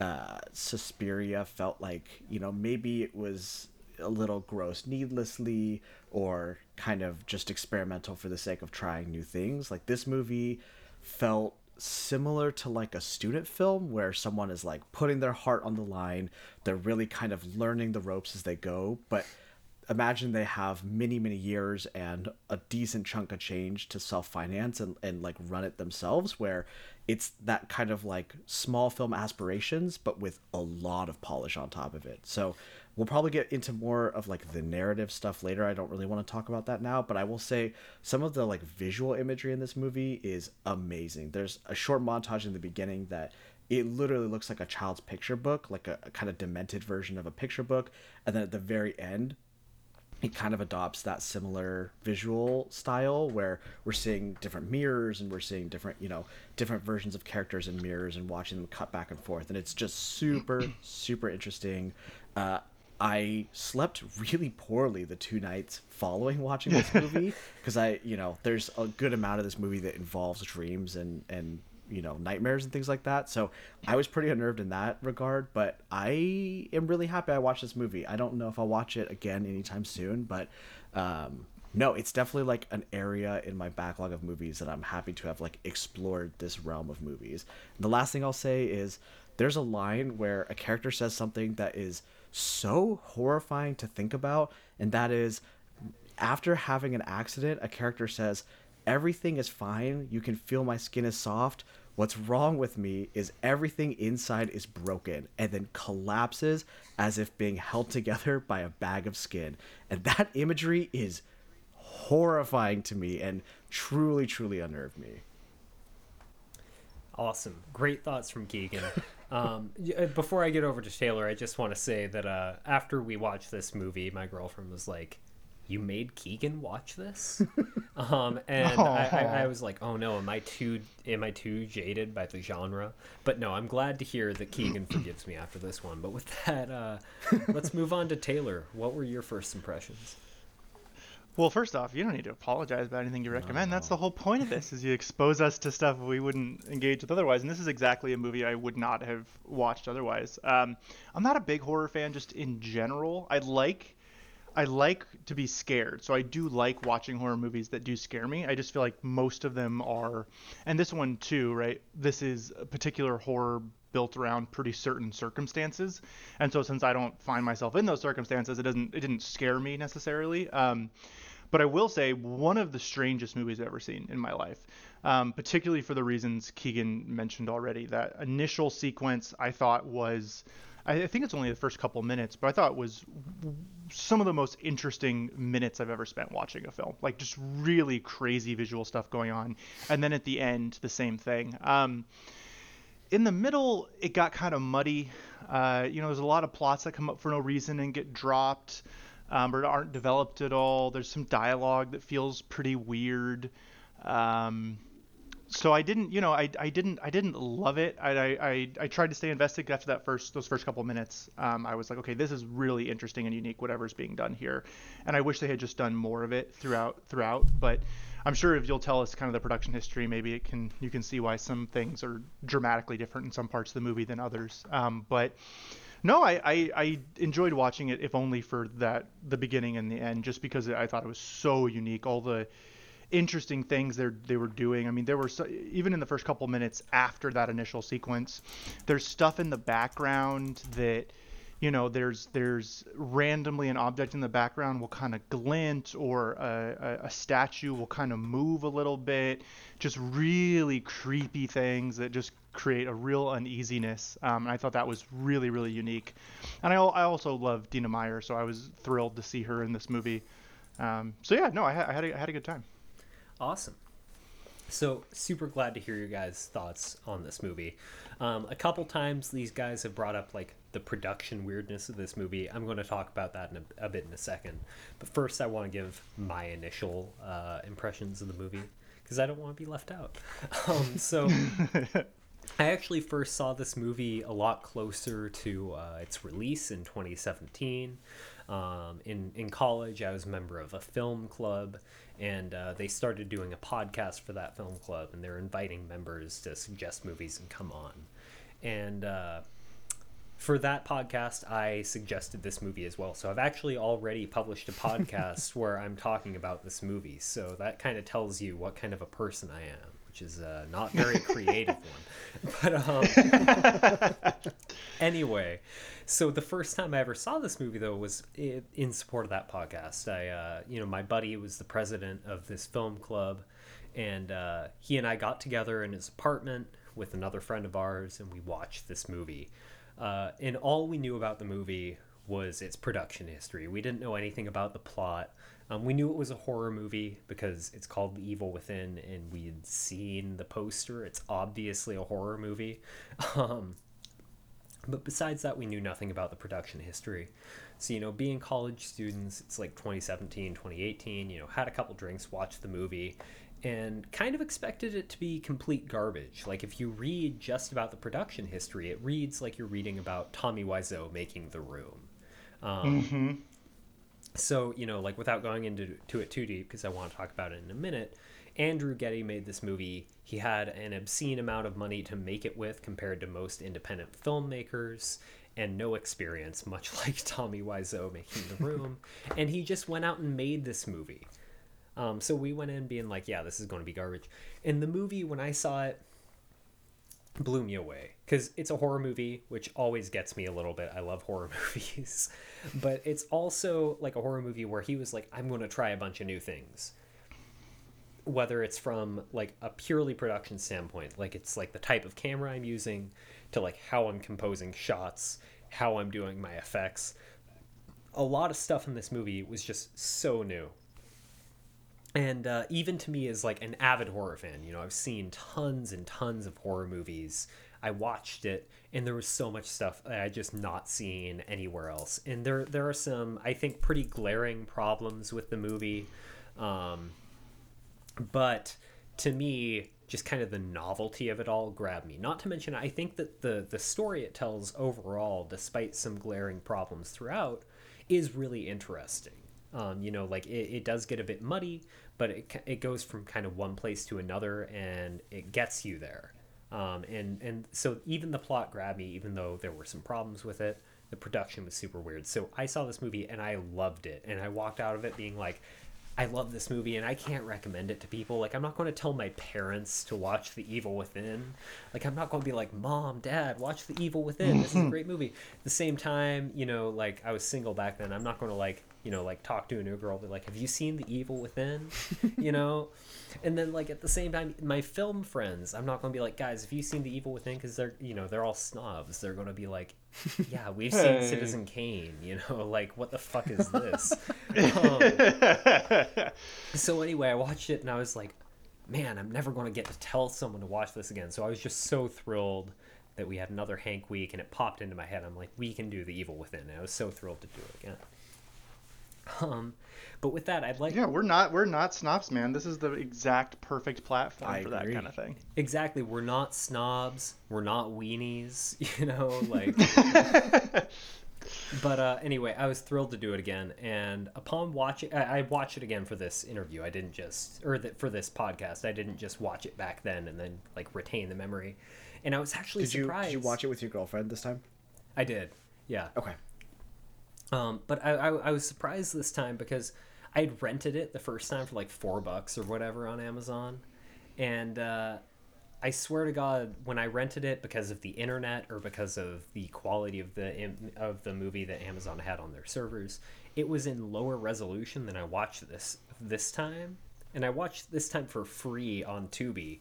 uh, Suspiria felt like you know maybe it was a little gross needlessly or kind of just experimental for the sake of trying new things. Like this movie felt similar to like a student film where someone is like putting their heart on the line. They're really kind of learning the ropes as they go, but imagine they have many many years and a decent chunk of change to self-finance and, and like run it themselves where it's that kind of like small film aspirations but with a lot of polish on top of it so we'll probably get into more of like the narrative stuff later i don't really want to talk about that now but i will say some of the like visual imagery in this movie is amazing there's a short montage in the beginning that it literally looks like a child's picture book, like a, a, kind of demented version of a picture book. And then at the very end, it kind of adopts that similar visual style where we're seeing different mirrors and we're seeing different you know different versions of characters in mirrors and watching them cut back and forth. And it's just super [clears throat] super interesting. Uh, I slept really poorly the two nights following watching this [laughs] movie because I, you know, there's a good amount of this movie that involves dreams and and you know nightmares and things like that. So i was pretty unnerved in that regard but i am really happy i watched this movie. I don't know if i'll watch it again anytime soon but um, no it's definitely like an area in my backlog of movies that i'm happy to have like explored this realm of movies. The last thing i'll say is there's a line where a character says something that is so horrifying to think about and that is after having an accident a character says everything is fine. You can feel my skin is soft. What's wrong with me is everything inside is broken and then collapses as if being held together [laughs] by a bag of skin. And that imagery is horrifying to me and truly, truly unnerved me. Awesome. Great thoughts from Keegan. [laughs] Um, uh, before I get over to Taylor, I just want to say that uh, after we watched this movie, my girlfriend was like, you made Keegan watch this, [laughs] um, and I, I, I, was like, oh no, am I too am I too jaded by the genre? But no, I'm glad to hear that Keegan [clears throat] forgives me after this one. But with that, uh, let's move on to Taylor. What were your first impressions? Well, first off, you don't need to apologize about anything you recommend. No. That's the whole point of this: is you expose us to stuff we wouldn't engage with otherwise. And this is exactly a movie I would not have watched otherwise. Um, I'm not a big horror fan, just in general. I like I like to be scared, so I do like watching horror movies that do scare me. I just feel like most of them are, and this one too, right? This is a particular horror built around pretty certain circumstances, and so since I don't find myself in those circumstances, it doesn't it didn't scare me necessarily. Um, but I will say one of the strangest movies I've ever seen in my life, um, particularly for the reasons Keegan mentioned already. That initial sequence I thought was I think it's only the first couple minutes, but I thought it was some of the most interesting minutes I've ever spent watching a film. Like just really crazy visual stuff going on, and then at the end, the same thing. Um, in the middle, it got kind of muddy. Uh, you know, there's a lot of plots that come up for no reason and get dropped, um, or aren't developed at all. There's some dialogue that feels pretty weird. Um, so I didn't, you know, I, I didn't I didn't love it. I, I, I tried to stay invested after that first those first couple minutes. Um, I was like, okay, this is really interesting and unique, whatever's being done here, and I wish they had just done more of it throughout throughout. But I'm sure if you'll tell us kind of the production history, maybe it can you can see why some things are dramatically different in some parts of the movie than others. Um, but no, I, I, I enjoyed watching it, if only for that the beginning and the end, just because I thought it was so unique. All the interesting things they they were doing. I mean, there were so, even in the first couple minutes after that initial sequence, there's stuff in the background that you know there's there's randomly an object in the background will kind of glint or a, a, a statue will kind of move a little bit. Just really creepy things that just create a real uneasiness. Um, and i thought that was really really unique. And I, I also love dina meyer so i was thrilled to see her in this movie. Um, so yeah no I, I, had a, I had a good time Awesome. So, super glad to hear your guys' thoughts on this movie. Um, a couple times, these guys have brought up like the production weirdness of this movie. I'm going to talk about that in a, a bit in a second. But first, I want to give my initial uh, impressions of the movie because I don't want to be left out. [laughs] Um, so, [laughs] I actually first saw this movie a lot closer to uh, its release in 2017. Um, in in college, I was a member of a film club, and uh, they started doing a podcast for that film club, and they're inviting members to suggest movies and come on. And uh, for that podcast, I suggested this movie as well. So I've actually already published a [laughs] podcast where I'm talking about this movie. So that kind of tells you what kind of a person I am, which is uh, not very creative one. [laughs] But um, anyway, so the first time I ever saw this movie though was in support of that podcast. I, uh, you know, my buddy was the president of this film club, and uh, he and I got together in his apartment with another friend of ours, and we watched this movie. Uh, and all we knew about the movie was its production history. We didn't know anything about the plot. Um, we knew it was a horror movie because it's called The Evil Within, and we had seen the poster. It's obviously a horror movie. [laughs] Um, but besides that, we knew nothing about the production history. So, you know, being college students, it's like 2017, 2018, you know, had a couple drinks, watched the movie, and kind of expected it to be complete garbage. Like, if you read just about the production history, it reads like you're reading about Tommy Wiseau making The Room. Um, mm-hmm. So, you know, like, without going into to it too deep, because I want to talk about it in a minute, Andrew Getty made this movie. He had an obscene amount of money to make it with compared to most independent filmmakers and no experience, much [laughs] like Tommy Wiseau making The [laughs] Room. and he just went out and made this movie. Um, so we went in being like, yeah, this is going to be garbage. And the movie, when I saw it, blew me away because it's a horror movie, which always gets me a little bit. I love horror [laughs] movies, but it's also like a horror movie where he was like, I'm going to try a bunch of new things whether it's from like a purely production standpoint, like it's like the type of camera I'm using, to like how I'm composing shots, how I'm doing my effects. A lot of stuff in this movie was just so new. And uh, even to me, as like an avid horror fan, you know, I've seen tons and tons of horror movies. I watched it, and there was so much stuff I just not seen anywhere else. And there, there are some, I think, pretty glaring problems with the movie. Um, but to me just kind of the novelty of it all grabbed me not to mention i think that the the story it tells overall despite some glaring problems throughout is really interesting um, you know like it, it does get a bit muddy but it, it goes from kind of one place to another and it gets you there um, and and so even the plot grabbed me even though there were some problems with it the production was super weird so i saw this movie and i loved it and i walked out of it being like I love this movie and I can't recommend it to people. Like, I'm not going to tell my parents to watch The Evil Within. Like, I'm not going to be like, Mom, Dad, watch The Evil Within. This is a great movie. At [laughs] the same time, you know, like, I was single back then. I'm not going to, like, you know, like, talk to a new girl, be like, Have you seen The Evil Within? [laughs] you know? And then, like, at the same time, my film friends, I'm not going to be like, Guys, have you seen The Evil Within? Because they're, you know, they're all snobs. They're going to be like, yeah, we've hey. seen Citizen Kane. You know, [laughs] like what the fuck is this? [laughs] um, so anyway, I watched it and I was like, man, I'm never going to get to tell someone to watch this again. So I was just so thrilled that we had another Hank week, and it popped into my head. I'm like, we can do the Evil Within. And I was so thrilled to do it again. Um, but with that, I'd like Yeah, we're not we're not snobs, man. This is the exact perfect platform I for that kind of thing. exactly. We're not snobs. We're not weenies. [laughs] You know, like. [laughs] but uh, anyway, I was thrilled to do it again, and upon watching, I, I watched it again for this interview. I didn't just, or the, for this podcast, I didn't just watch it back then and then like retain the memory. And I was actually Did you surprised. did you watch it with your girlfriend this time? I did. Yeah. Okay. Um, but I, I, I was surprised this time because I had rented it the first time for like four bucks or whatever on Amazon, and uh, I swear to God, when I rented it because of the internet or because of the quality of the of the movie that Amazon had on their servers, it was in lower resolution than I watched this this time, and I watched this time for free on Tubi.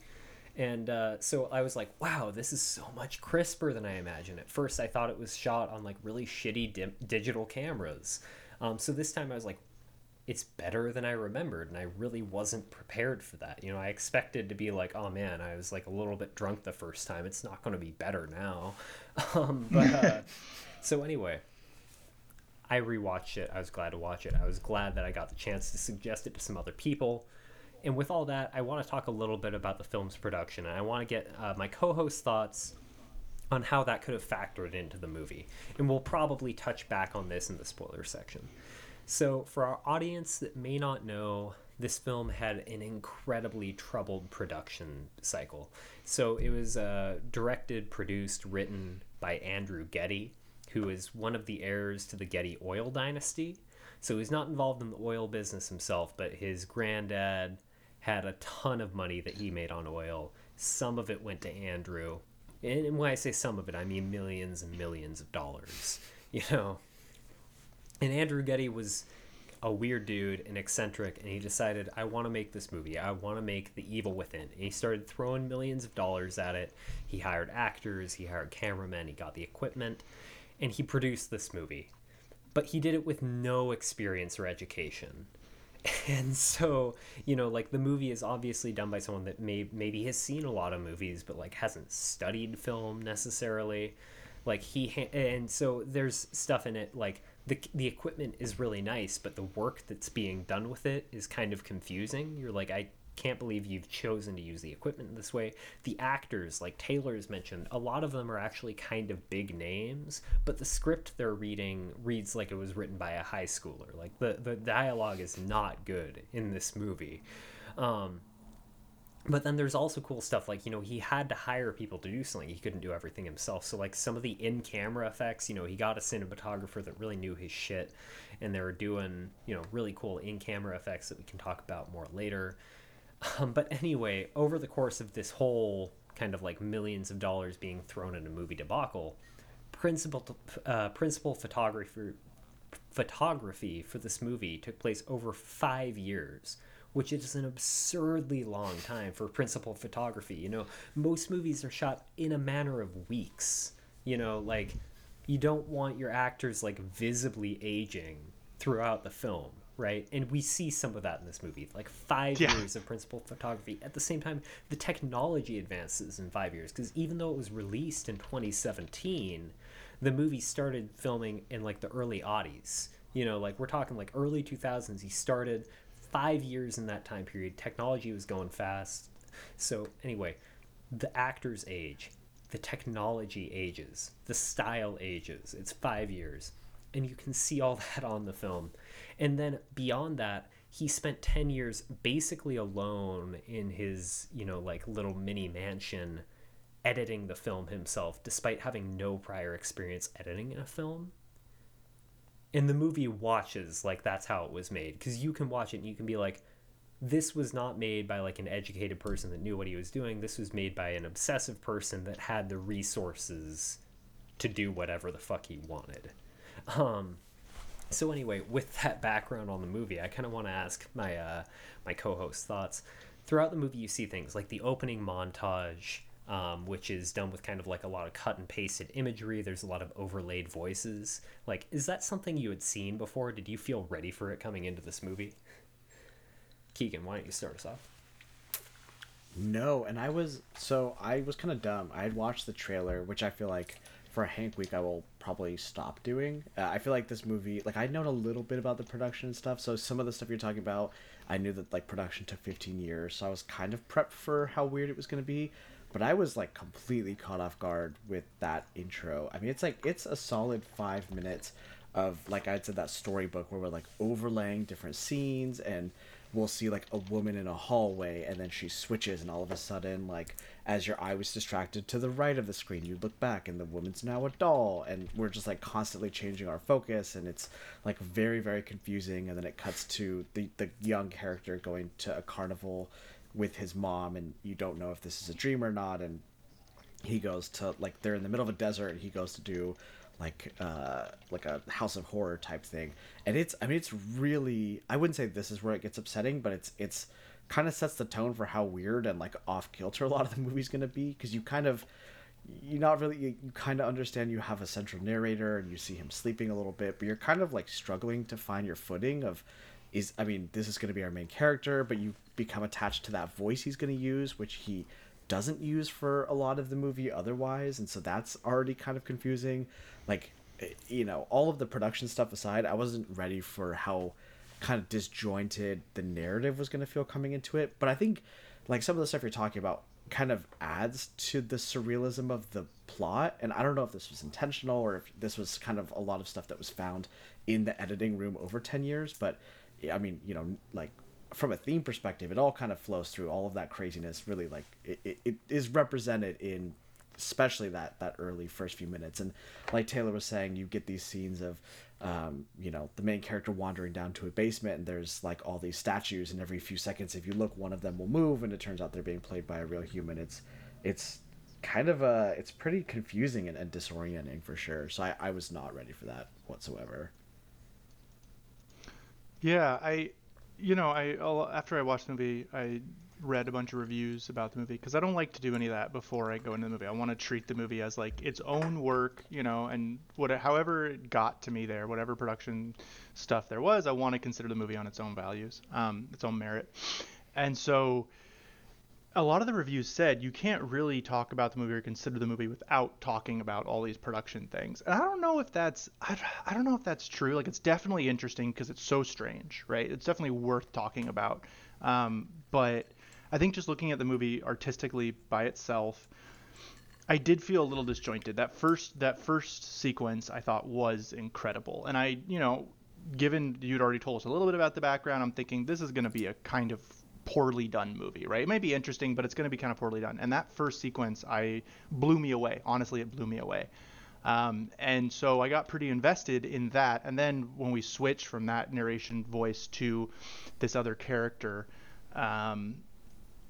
And uh, so I was like, wow, this is so much crisper than I imagined. At first, I thought it was shot on like really shitty dim- digital cameras. Um, so this time I was like, it's better than I remembered. And I really wasn't prepared for that. You know, I expected to be like, oh man, I was like a little bit drunk the first time. It's not going to be better now. [laughs] Um, but uh, [laughs] so anyway, I rewatched it. I was glad to watch it. I was glad that I got the chance to suggest it to some other people. And with all that, I want to talk a little bit about the film's production. And I want to get uh, my co host's thoughts on how that could have factored into the movie. And we'll probably touch back on this in the spoiler section. So, for our audience that may not know, this film had an incredibly troubled production cycle. So, it was uh, directed, produced, written by Andrew Getty, who is one of the heirs to the Getty oil dynasty. So, he's not involved in the oil business himself, but his granddad had a ton of money that he made on oil. Some of it went to Andrew. And when I say some of it, I mean millions and millions of dollars, [laughs] you know. And Andrew Getty was a weird dude and eccentric, and he decided, I want to make this movie. I want to make The Evil Within. And he started throwing millions of dollars at it. He hired actors, he hired cameramen, he got the equipment, and he produced this movie. But he did it with no experience or education. [laughs] And so, you know, like the movie is obviously done by someone that may maybe has seen a lot of movies, but like hasn't studied film necessarily. Like he ha- and so there's stuff in it like the the equipment is really nice, but the work that's being done with it is kind of confusing. You're like, I can't believe you've chosen to use the equipment this way. The actors, like Taylor's mentioned, a lot of them are actually kind of big names, but the script they're reading reads like it was written by a high schooler. Like the the dialogue is not good in this movie. Um, but then there's also cool stuff like you know he had to hire people to do something he couldn't do everything himself so like some of the in-camera effects you know he got a cinematographer that really knew his shit and they were doing you know really cool in-camera effects that we can talk about more later um, but anyway over the course of this whole kind of like millions of dollars being thrown in a movie debacle principal uh, principal photographer photography for this movie took place over five years which is an absurdly long time for principal photography. You know, most movies are shot in a manner of weeks. You know, like you don't want your actors like visibly aging throughout the film, right? And we see some of that in this movie. Like 5 Yeah. years of principal photography. At the same time, the technology advances in 5 years because even though it was released in 2017, the movie started filming in like the early oddies. You know, like we're talking like early 2000s. He started five years in that time period. Technology was going fast. So, anyway, the actors age, the technology ages, the style ages. It's five years. And you can see all [laughs] that on the film. And then beyond that, he spent 10 years basically alone in his, you know, like little mini mansion editing the film himself, despite having no prior experience editing in a film. And the movie watches like that's how it was made because you can watch it and you can be like this was not made by like an educated person that knew what he was doing. This was made by an obsessive person that had the resources to do whatever the fuck he wanted. Um so anyway with that background on the movie i kind of want to ask my uh my co-host thoughts throughout the movie you see things like the opening montage um, which is done with kind of like a lot of cut and pasted imagery. There's a lot of overlaid voices. Like, is that something you had seen before? Did you feel ready for it coming into this movie? Keegan, why don't you start us off? No, and I was so I was kind of dumb. I had watched the trailer, which I feel like for Hank week, I will probably stop doing. Uh, I feel like this movie, like I know a little bit about the production and stuff, so some of the stuff you're talking about, I knew that like production took 15 years, so I was kind of prepped for how weird it was going to be. But I was like completely caught off guard with that intro. I mean, it's like it's a solid five minutes of like I said that storybook where we're like overlaying different scenes and we'll see like a woman in a hallway and then she switches and all of a sudden like as your eye was distracted to the right of the screen you look back and the woman's now a doll and we're just like constantly changing our focus and it's like very very confusing and then it cuts to the the young character going to a carnival with his mom and you don't know if this is a dream or not and he goes to like they're in the middle of a desert and he goes to do like uh like a house of horror type thing. And it's i mean it's really i wouldn't say this is where it gets upsetting but it's it's kind of sets the tone for how weird and like off kilter a lot of the movie's going to be because you kind of you're not really you, you kind of understand you have a central narrator and you see him sleeping a little bit but you're kind of like struggling to find your footing of is i mean this is going to be our main character but you become attached to that voice he's going to use which he doesn't use for a lot of the movie otherwise and so that's already kind of confusing. Like eh, you know all of the production stuff aside i wasn't ready for how kind of disjointed the narrative was going to feel coming into it but i think like some of the stuff you're talking about kind of adds to the surrealism of the plot and i don't know if this was intentional or if this was kind of a lot of stuff that was found in the editing room over 10 years but i mean you know like from a theme perspective, it all kind of flows through all of that craziness. Really, like it, it, it is represented in especially that that early first few minutes. And like Taylor was saying, you get these scenes of um, you know the main character wandering down to a basement, and there's like all these statues, and every few seconds, if you look, one of them will move, and it turns out they're being played by a real human. It's it's kind of a it's pretty confusing and, and disorienting for sure. So I, I was not ready for that whatsoever. Yeah, I you know, I after I watched the movie, I read a bunch of reviews about the movie because I don't like to do any of that before I go into the movie. I want to treat the movie as like its own work, you know, and what however it got to me there, whatever production stuff there was, I want to consider the movie on its own values, um, its own merit. And so a lot of the reviews said you can't really talk about the movie or consider the movie without talking about all these production things. And I don't know if that's I, I don't know if that's true. Like it's definitely interesting because it's so strange, right? It's definitely worth talking about. Um, but I think just looking at the movie artistically by itself, I did feel a little disjointed. That first that first sequence I thought was incredible. And I, you know, given you'd already told us a little bit about the background, I'm thinking this is going to be a kind of poorly done movie, right? It may be interesting, but it's going to be kind of poorly done. And that first sequence, I blew me away. Honestly, it blew me away. Um, and so I got pretty invested in that. And then when we switched from that narration voice to this other character, um,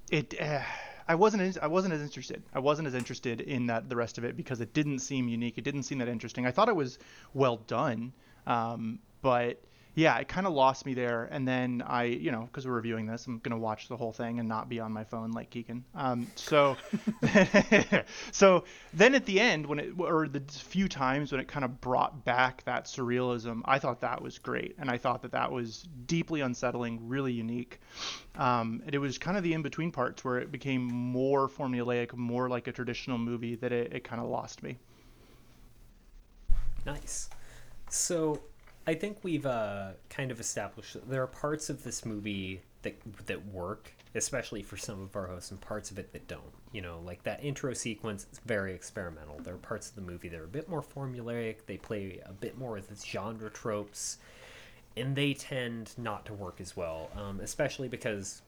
it uh, I wasn't I wasn't as interested. I wasn't as interested in that the rest of it because it didn't seem unique. It didn't seem that interesting. I thought it was well done, um, but yeah, it kind of lost me there. And then I, you know, because we're reviewing this, I'm gonna watch the whole thing and not be on my phone like Keegan. Um, so, [laughs] [laughs] so then at the end, when it or the few times when it kind of brought back that surrealism, I thought that was great, and I thought that that was deeply unsettling, really unique. Um, and it was kind of the in between parts where it became more formulaic, more like a traditional movie that it, it kind of lost me. Nice. So I think we've uh, kind of established that there are parts of this movie that that work, especially for some of our hosts, and parts of it that don't. You know, like that intro sequence is very experimental. There are parts of the movie that are a bit more formulaic. They play a bit more with its genre tropes, and they tend not to work as well, um, especially because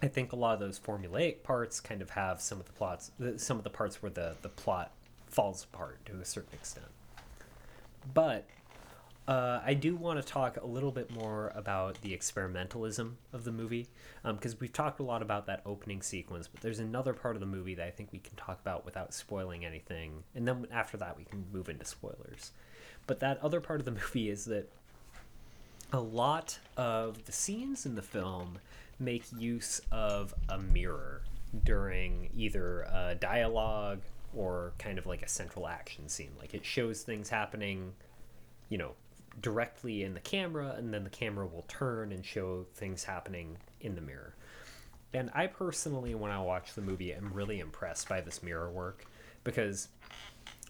I think a lot of those formulaic parts kind of have some of the plots, some of the parts where the the plot falls apart to a certain extent. But uh, I do want to talk a little bit more about the experimentalism of the movie because um, we've talked a lot about that opening sequence, but there's another part of the movie that I think we can talk about without spoiling anything, and then after that we can move into spoilers. But that other part of the [laughs] movie is that a lot of the scenes in the film make use of a mirror during either a dialogue or kind of like a central action scene. Like it shows things happening, you know, directly in the camera, and then the camera will turn and show things happening in the mirror. And I personally, when I watch the movie, am really impressed by this mirror work because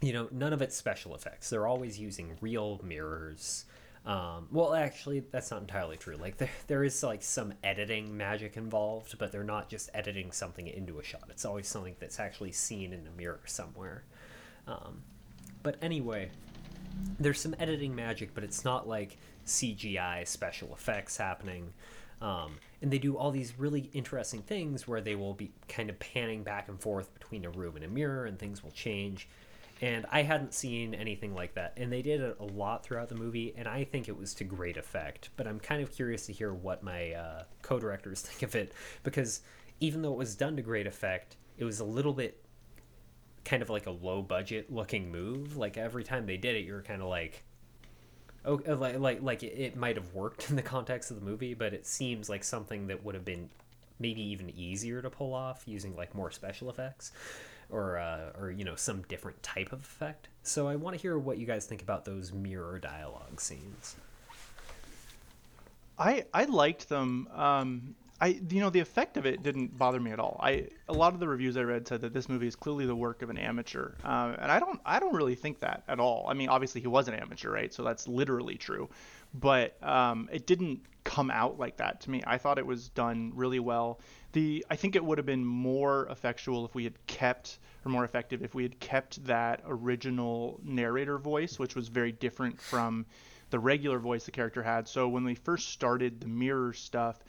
you know, none of it's special effects. They're always using real mirrors. Um, well, actually, that's not entirely true. Like there, there is like some editing magic involved, but they're not just editing something into a shot. It's always something that's actually seen in a mirror somewhere. Um, but anyway, there's some editing magic, but it's not like CGI special effects happening. Um, and they do all these really interesting things where they will be kind of panning back and forth between a room and a mirror, and things will change. And I hadn't seen anything like that. And they did it a lot throughout the movie, and I think it was to great effect. But I'm kind of curious to hear what my uh, co directors [laughs] think of it, because even though it was done to great effect, it was a little bit kind of like a low budget looking move. Like every time they did it, you were kind of like, oh, like like like it, it might have worked in the context of the movie, but it seems like something that would have been maybe even easier to pull off using like more special effects or uh, or you know some different type of effect. So I want to hear what you guys think about those mirror dialogue scenes. I I liked them. Um, I you know the effect of it didn't bother me at all. I a lot of the reviews I read said that this movie is clearly the work of an amateur, uh, and I don't I don't really think that at all. I mean, obviously he was an amateur, right? So that's literally true, but um, it didn't come out like that to me. I thought it was done really well. The I think it would have been more effectual if we had kept or more effective if we had kept that original narrator voice, which was very different from the regular voice the character had. So when we first started the mirror stuff,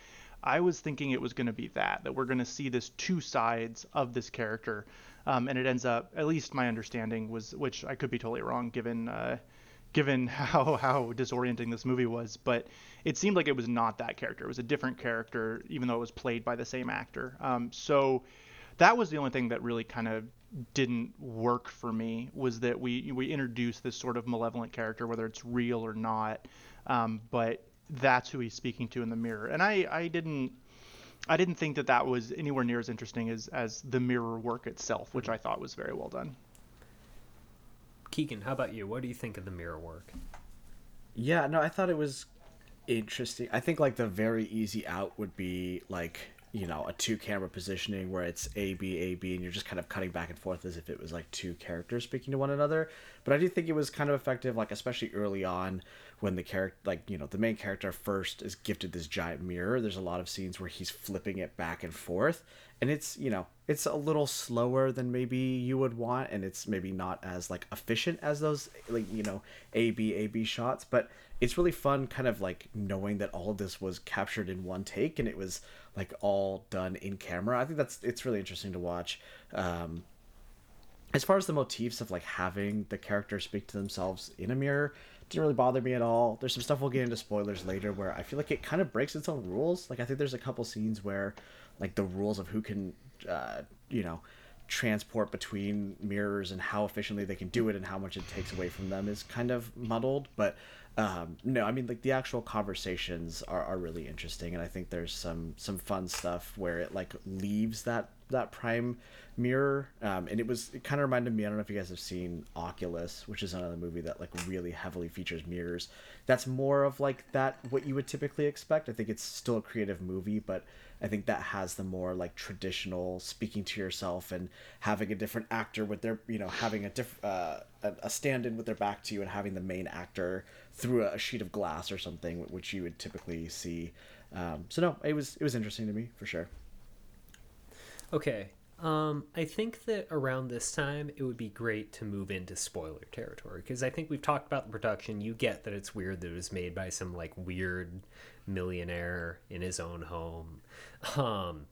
I was thinking it was going to be that that we're going to see this two sides of this character, um, and it ends up, at least my understanding was, which I could be totally wrong given uh, given [laughs] how how disorienting this movie was, but it seemed like it was not that character. It was a different character, even though it was played by the same actor. Um, so that was the only thing that really kind of didn't work for me was that we we introduced this sort of malevolent character, whether it's real or not, um, but that's who he's speaking to in the mirror, and I I didn't. I didn't think that that was anywhere near as interesting as, as the mirror work itself, which mm-hmm. I thought was very well done. Keegan, how about you? What do you think of the mirror work? Yeah, no, I thought it was interesting. I think like the very easy out would be like you know a two camera positioning where it's A B A B and you're just kind of cutting back and forth as if it was like two characters speaking to one another. But I do think it was kind of effective, like especially early on when the character like you know the main character first is gifted this giant mirror. There's a lot of scenes where he's flipping it back and forth, and it's you know it's a little slower than maybe you would want and it's maybe not as like efficient as those like you know a b a b shots but it's really fun kind of like knowing that all this was captured in one take and it was like all done in camera i think that's it's really interesting to watch um as far as the motifs of like having the characters speak to themselves in a mirror didn't really bother me at all. There's some stuff we'll get into spoilers later where i feel like it kind of breaks its own rules. Like i think there's a couple scenes where like the rules of who can uh, you know transport between mirrors and how efficiently they can do it and how much it takes away from them is kind of muddled. But um, no i mean like the actual conversations are, are really interesting. And i think there's some some fun stuff where it like leaves that that prime mirror um, and it was it kind of reminded me i don't know if you guys have seen oculus which is another movie that like really heavily features mirrors that's more of like that what you would typically expect i think it's still a creative movie but I think that has the more like traditional speaking to yourself and having a different actor with their, you know, having a diff, uh, a stand-in with their back to you and having the main actor through a sheet of glass or something, which you would typically see. Um, so no, it was it was interesting to me for sure. Okay, um, I think that around this time it would be great to move into spoiler territory because I think we've talked about the production. You get that it's weird that it was made by some like weird millionaire in his own home. Um,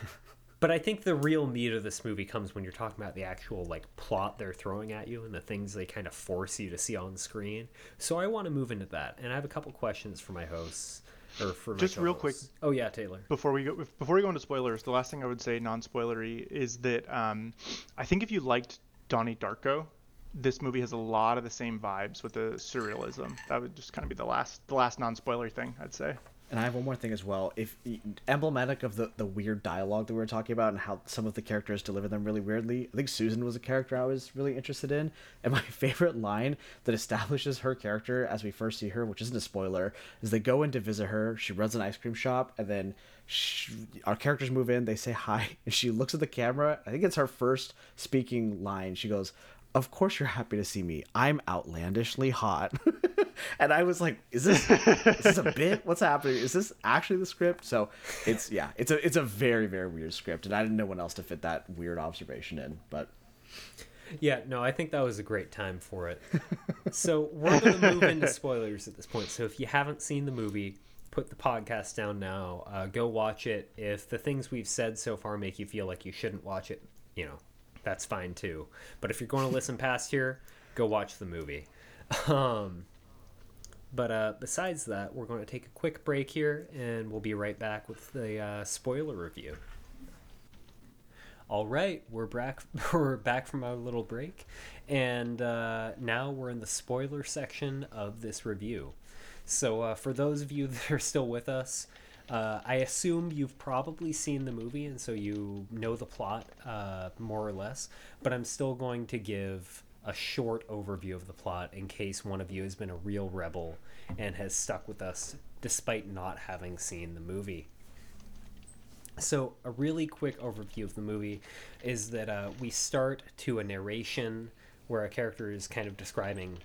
[laughs] but I think the real meat of this movie comes when you're talking about the actual like plot they're throwing at you and the things they kind of force you to see on screen. So I want to move into that, and I have a couple questions for my hosts or for just real quick. Oh yeah, Taylor. Before we go, before we go into spoilers, the last thing I would say, non-spoilery, is that um, I think if you liked Donnie Darko, this movie has a lot of the same vibes with the surrealism. That would just kind of be the last, the last non-spoilery thing I'd say. And I have one more thing as well. If emblematic of the the weird dialogue that we were talking about and how some of the characters deliver them really weirdly, I think Susan was a character I was really interested in. And my [laughs] favorite line that establishes her character as we first see her, which isn't a spoiler, is they go in to visit her. She runs an ice cream shop, and then she, our characters move in. They say hi, [laughs] and she looks at the camera. I think it's her first speaking line. She goes, of course you're happy to see me. I'm outlandishly hot. [laughs] and I was like, is this is this a [laughs] bit? What's happening? Is this actually the script? So it's yeah, it's a it's a very very weird script, and I didn't know when else to fit that weird observation in. But yeah, no, I think that was a great time for it. so we're going to move into [laughs] spoilers at this point. So if you haven't seen the movie, put the podcast down now. Uh, go watch it. If the things we've said so far make you feel like you shouldn't watch it, you know, that's fine too. But if you're going to listen past here, go watch the movie. [laughs] Um, but uh, besides that, we're going to take a quick break here, and we'll be right back with the uh, spoiler review. All right, we're back. [laughs] We're back from our little break, and uh, now we're in the spoiler section of this review. So, uh, for those of you [laughs] that are still with us, uh, I assume you've probably seen the movie, and so you know the plot uh, more or less. But I'm still going to give a short overview of the plot in case one of you has been a real rebel and has stuck with us despite not having seen the movie. So, a really quick overview of the movie is that uh, we start to a narration where a character is kind of describing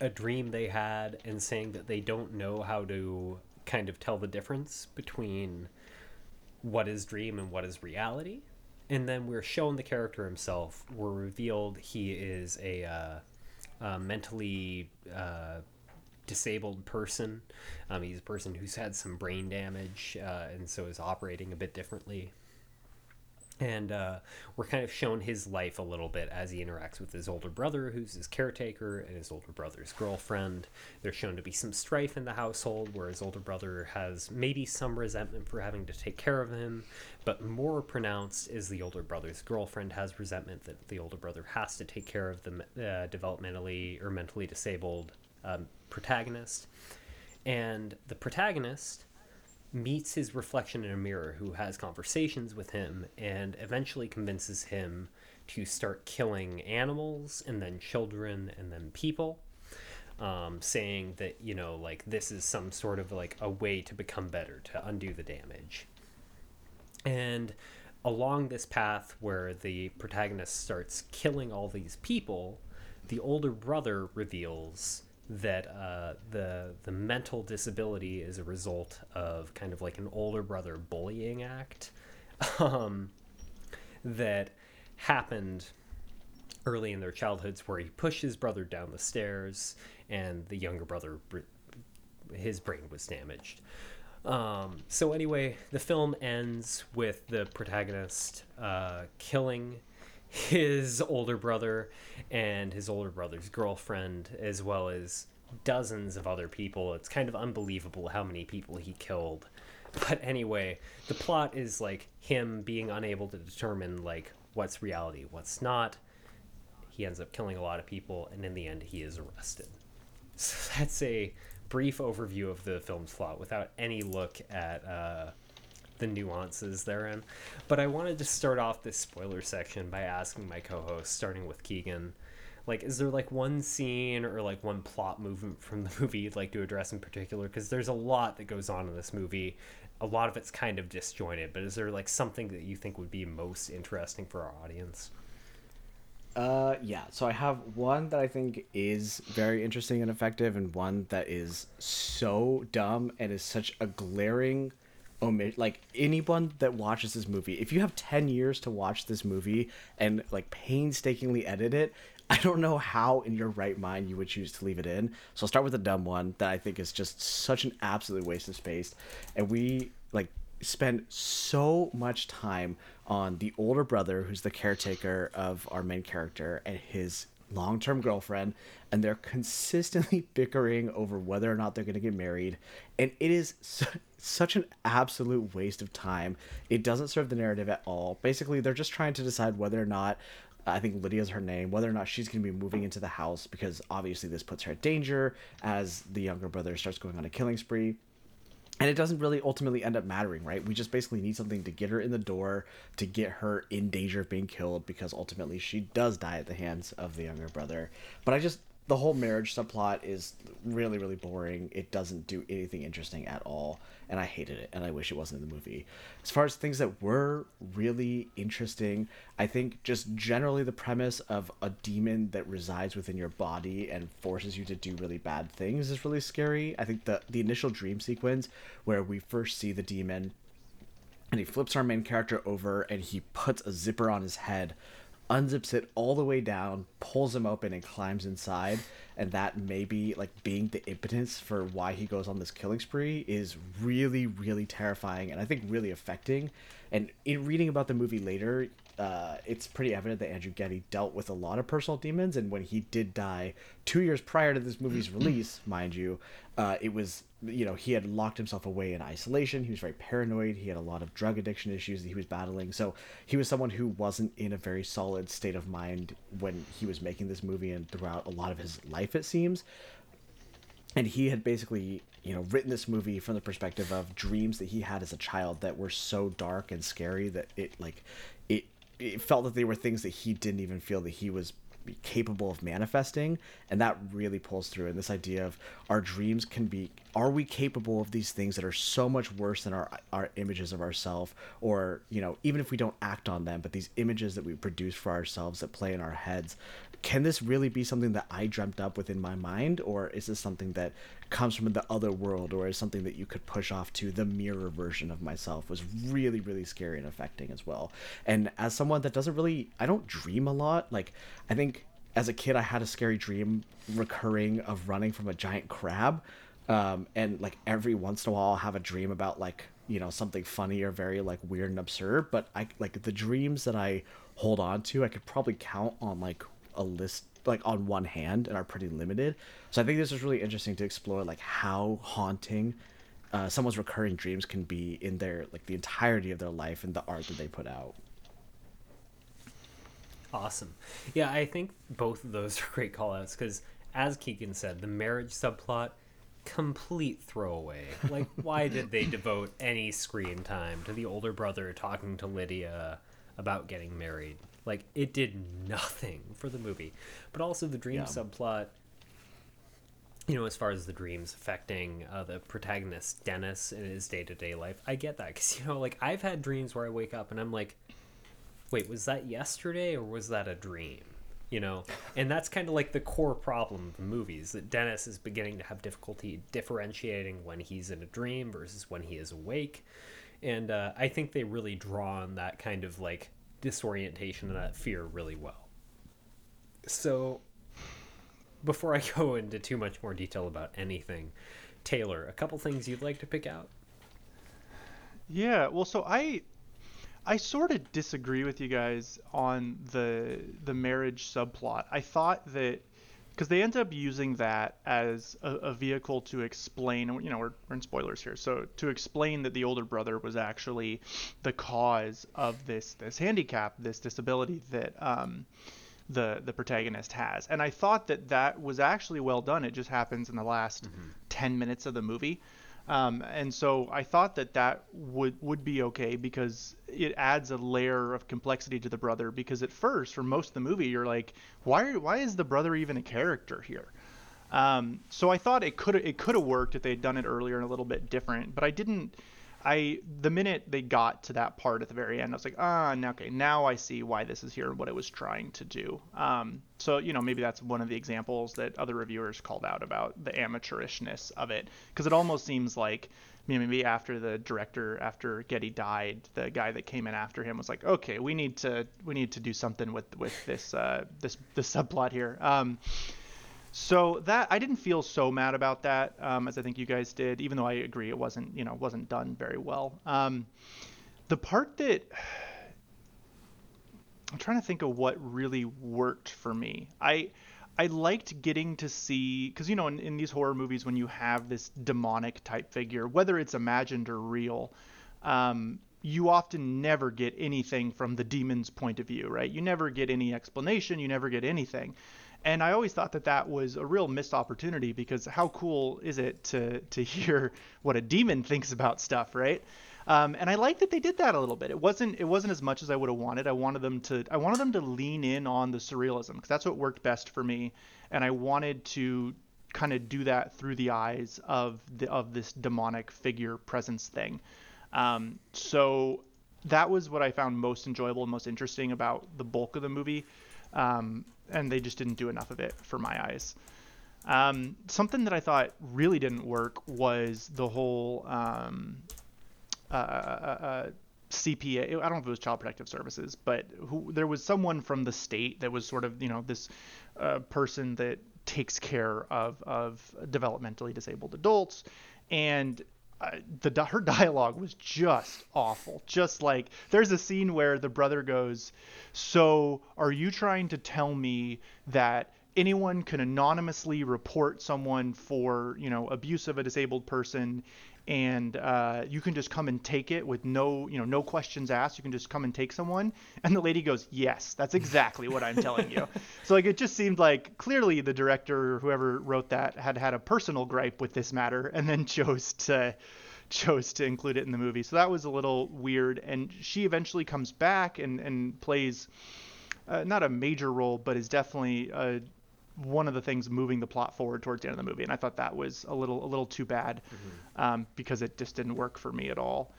a dream they had and saying that they don't know how to kind of tell the difference between what is dream and what is reality. And then we're shown the character himself. We're revealed he is a uh, mentally uh, disabled person. Um, he's a person who's had some brain damage uh, and so is operating a bit differently. And uh, we're kind of shown his life a little bit as he interacts with his older brother, who's his caretaker, and his older brother's girlfriend. There's shown to be some strife in the household where his older brother has maybe some resentment for having to take care of him, but more pronounced is the older brother's girlfriend has resentment that the older brother has to take care of the uh, developmentally or mentally disabled um, protagonist. And the protagonist meets his reflection in a mirror who has conversations with him and eventually convinces him to start killing animals and then children and then people. Um, saying that, you know, like this is some sort of like a way to become better, to undo the damage. And along this path where the protagonist starts killing all these people, the older brother reveals that uh, the the mental disability is a result of kind of like an older brother bullying act [laughs] um, that happened early in their childhoods where he pushed his brother down the stairs and the younger brother his brain was damaged. Um, so anyway the film ends with the protagonist uh, killing his older brother and his older brother's girlfriend, as well as dozens of other people. It's kind of unbelievable how many people he killed. But anyway, the plot is like him being unable to determine like what's reality, what's not. He ends up killing a lot of people, and in the end, he is arrested. So [laughs] that's a brief overview of the film's plot without any look at uh, the nuances therein. But I wanted to start off this spoiler section by asking my co-host, starting with Keegan, like, is there like one scene or like one plot movement from the [laughs] movie you'd like to address in particular? Because there's a lot that goes on in this movie. A lot of it's kind of disjointed, but is there like something that you think would be most interesting for our audience? Uh, yeah. So I have one that I think is very interesting and effective, and one that is so dumb and is such a glaring omit like anyone that watches this movie if you have 10 years to watch this movie and like painstakingly edit it i don't know how in your right mind you would choose to leave it in. So i'll start with the dumb one that i think is just such an absolute waste of space. And we like spend so much time on the older brother who's the caretaker of our main character and his long-term girlfriend and they're consistently [laughs] bickering over whether or not they're going to get married and it is su- such an absolute waste of time. It doesn't serve the narrative at all. Basically they're just trying to decide whether or not I think Lydia's her name, whether or not she's going to be moving into the house because obviously this puts her at danger as the younger brother starts going on a killing spree and it doesn't really ultimately end up mattering, right? We just basically need something to get her in the door, to get her in danger of being killed, because ultimately she does die at the hands of the younger brother. But I just, the whole marriage subplot is really really boring. It doesn't do anything interesting at all, and I hated it, and I wish it wasn't in the movie. As far as things that were really interesting, I think just generally the premise of a demon that resides within your body and forces you to do really bad things is really scary. I think the the initial dream sequence where we first see the demon and he flips our main character over and he puts a zipper on his head unzips it all the way down, pulls him open, and climbs inside. And that maybe like being the impotence for why he goes on this killing spree is really, really terrifying and I think really affecting. And in reading about the movie later, uh, it's pretty evident that Andrew Getty dealt with a lot of personal demons, and when he did die two years prior to this movie's [clears throat] release, mind you, uh, it was you know he had locked himself away in isolation. He was very paranoid. He had a lot of drug addiction issues that he was battling. So he was someone who wasn't in a very solid state of mind when he was making this movie and throughout a lot of his life, it seems. And he had basically you know written this movie from the perspective of dreams that he had as a child that were so dark and scary that it like it it felt that they were things that he didn't even feel that he was capable of manifesting. And that really pulls through and this idea of our dreams can be are we capable of these things that are so much worse than our our images of ourselves or you know even if we don't act on them but these images that we produce for ourselves that play in our heads can this really be something that I dreamt up within my mind, or is this something that comes from the other world, or is something that you could push off to the mirror version of myself? Was really, really scary and affecting as well. And as someone that doesn't really, I don't dream a lot. Like, I think as a kid, I had a scary dream recurring of running from a giant crab. Um, and like every once in a while, I'll have a dream about like, you know, something funny or very like weird and absurd. But I like the dreams that I hold on to, I could probably count on like a list like on one hand and are pretty limited. So I think this is really interesting to explore like how haunting uh, someone's recurring dreams can be in their like the entirety of their life and the art that they put out. Awesome. Yeah, I think both of those [laughs] are great callouts because, as Keegan said, the marriage subplot complete throwaway. Like, why did they devote any screen time to the older brother talking to Lydia about getting married? Like it did nothing for the movie. But also the dream yeah. subplot you know, as far as the dreams affecting uh, the protagonist Dennis in his day to day life, I get that because you know, like I've had dreams where I wake up and I'm like, "Wait, was that yesterday or was that a dream?" You know, and that's kind of like the core problem of the movies that Dennis is beginning to have difficulty differentiating when he's in a dream versus when he is awake, and uh, I think they really draw on that kind of like disorientation and that fear really well. So, before I [laughs] go into too much more detail about anything, Taylor, a couple things you'd like to pick out? Yeah, well, so I I sort of disagree with you guys on the the marriage subplot. I thought that because they end up using that as a, a, vehicle to explain you know we're, we're in spoilers here so to explain that the older brother was actually the cause of this this handicap this disability that um, the the protagonist has and i thought that that was actually well done it just happens in the last mm-hmm. 10 minutes of the movie um, and so I thought that that would would be okay because it adds a layer of complexity to the brother. Because at first, for most of the movie, you're like, why why is the brother even a character here? Um, so I thought it could it could have worked if they'd done it earlier and a little bit different, but I didn't. I the minute they got to that part at the very end, I was like, ah, okay, now I see why this is here and what it was trying to do. Um, so you know, maybe that's one of the examples that other reviewers called out about the amateurishness of it, because it almost seems like maybe after the director, after Getty died, the guy that came in after him was like, okay, we need to we need to do something with with this uh, this this subplot here. Um, so that I didn't feel so mad about that um, as I think you guys did, even though I agree it wasn't you know wasn't done very well. Um, the part that [sighs] I'm trying to think of what really worked for me. I I liked getting to see because you know in, in these horror movies when you have this demonic type figure, whether it's imagined or real, um, you often never get anything from the demon's point of view, right? You never get any explanation, you never get anything. And I always thought that that was a real missed opportunity because how cool is it to to [laughs] hear what a demon thinks about stuff, right? Um, and I like that they did that a little bit. It wasn't it wasn't as much as I would have wanted. I wanted them to I wanted them to lean in on the surrealism because that's what worked best for me, and I wanted to kind of do that through the eyes of the of this demonic figure presence thing. Um, so that was what I found most enjoyable and most interesting about the bulk of the movie. Um, and they just didn't do enough of it for my eyes. Um, something that I thought really didn't work was the whole um, uh, uh, uh CPA. I don't know if it was Child Protective Services, but who, there was someone from the state that was sort of you know this uh, person that takes care of of developmentally disabled adults, and the her dialogue was just awful. Just like there's a scene where the brother goes, "So are you trying to tell me that anyone can anonymously report someone for you know abuse of a disabled person and uh, you can just come and take it with no you know no questions asked. You can just come and take someone and the lady goes yes that's exactly what i'm telling you. [laughs] So like it just seemed like clearly the director or whoever wrote that had had a personal gripe with this matter and then chose to chose to include it in the movie. So that was a little weird and she eventually comes back and and plays uh, not a major role but is definitely a one of the things moving the plot forward towards the end of the movie, and I thought that was a little a little too bad mm-hmm. um, because it just didn't work for me at all.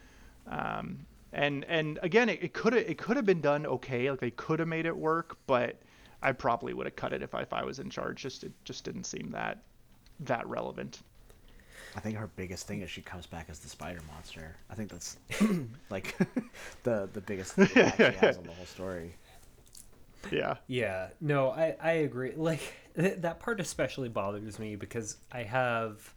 Um, and and again, it could have it could have been done okay, like they could have made it work, but I probably would have cut it if I, if I was in charge. Just it just didn't seem that that relevant. I think her biggest thing is she comes back as the spider monster. I think that's [coughs] like [laughs] the the biggest [laughs] thing she has on the whole story yeah. Yeah. No i i agree. Like th- that part especially bothers me because i have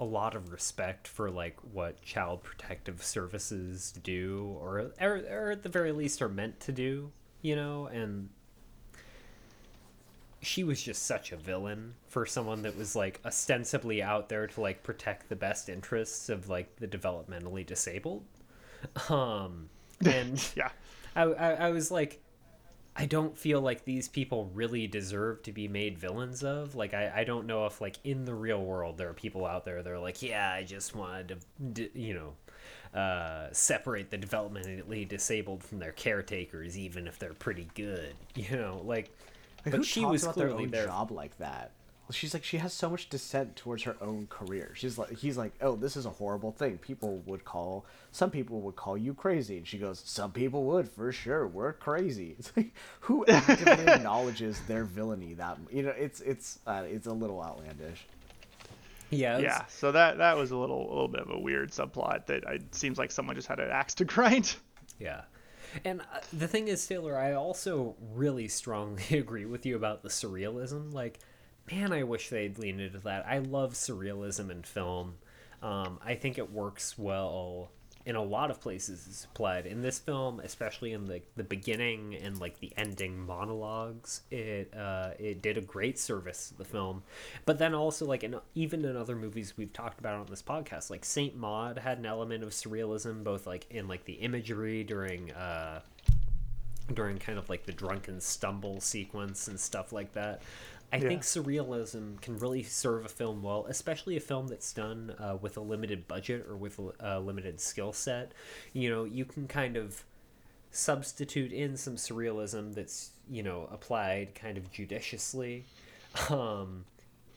a lot of respect for like what child protective services do or or, or at the very least are meant to do you know? And she was just such a villain for someone that was like ostensibly out there to like protect the best interests of like the developmentally disabled. Um and [laughs] yeah. I, I, I was like I don't feel like these people really deserve to be made villains of. Like, I, I don't know if, like, in the real world, there are people out there that are like, yeah, I just wanted to, you know, uh, separate the developmentally disabled from their caretakers, even if they're pretty good, [laughs] you know, like. like but she was clearly their job like that she's like she has so much dissent towards her own career. She's like he's like, "Oh, this is a horrible thing. People would call some people would call you crazy." And she goes, "Some people would for sure. We're crazy." [laughs] It's like who actively [laughs] acknowledges their villainy that you know, it's it's uh, it's a little outlandish. Yeah. Yeah. So that that was a little a little bit of a weird subplot that it seems like someone just had an axe to [laughs] grind. Yeah. And uh, the thing is, Taylor, I also really strongly agree with you about the surrealism. Like, man, I wish they'd lean into that. I love surrealism in film. Um, I think it works well in a lot of places it's applied. In this film, especially in the the beginning and like the ending monologues, it uh, it did a great service to the film. But then also like in even in other movies we've talked about on this podcast, like Saint Maud had an element of surrealism, both like in like the imagery during. Uh, during kind of like the drunken stumble sequence and stuff like that. I yeah. think surrealism can really serve a film well, especially a film that's done uh, with a limited budget or with a limited skill set. You know, you can kind of substitute in some surrealism that's you know applied kind of judiciously [laughs] um,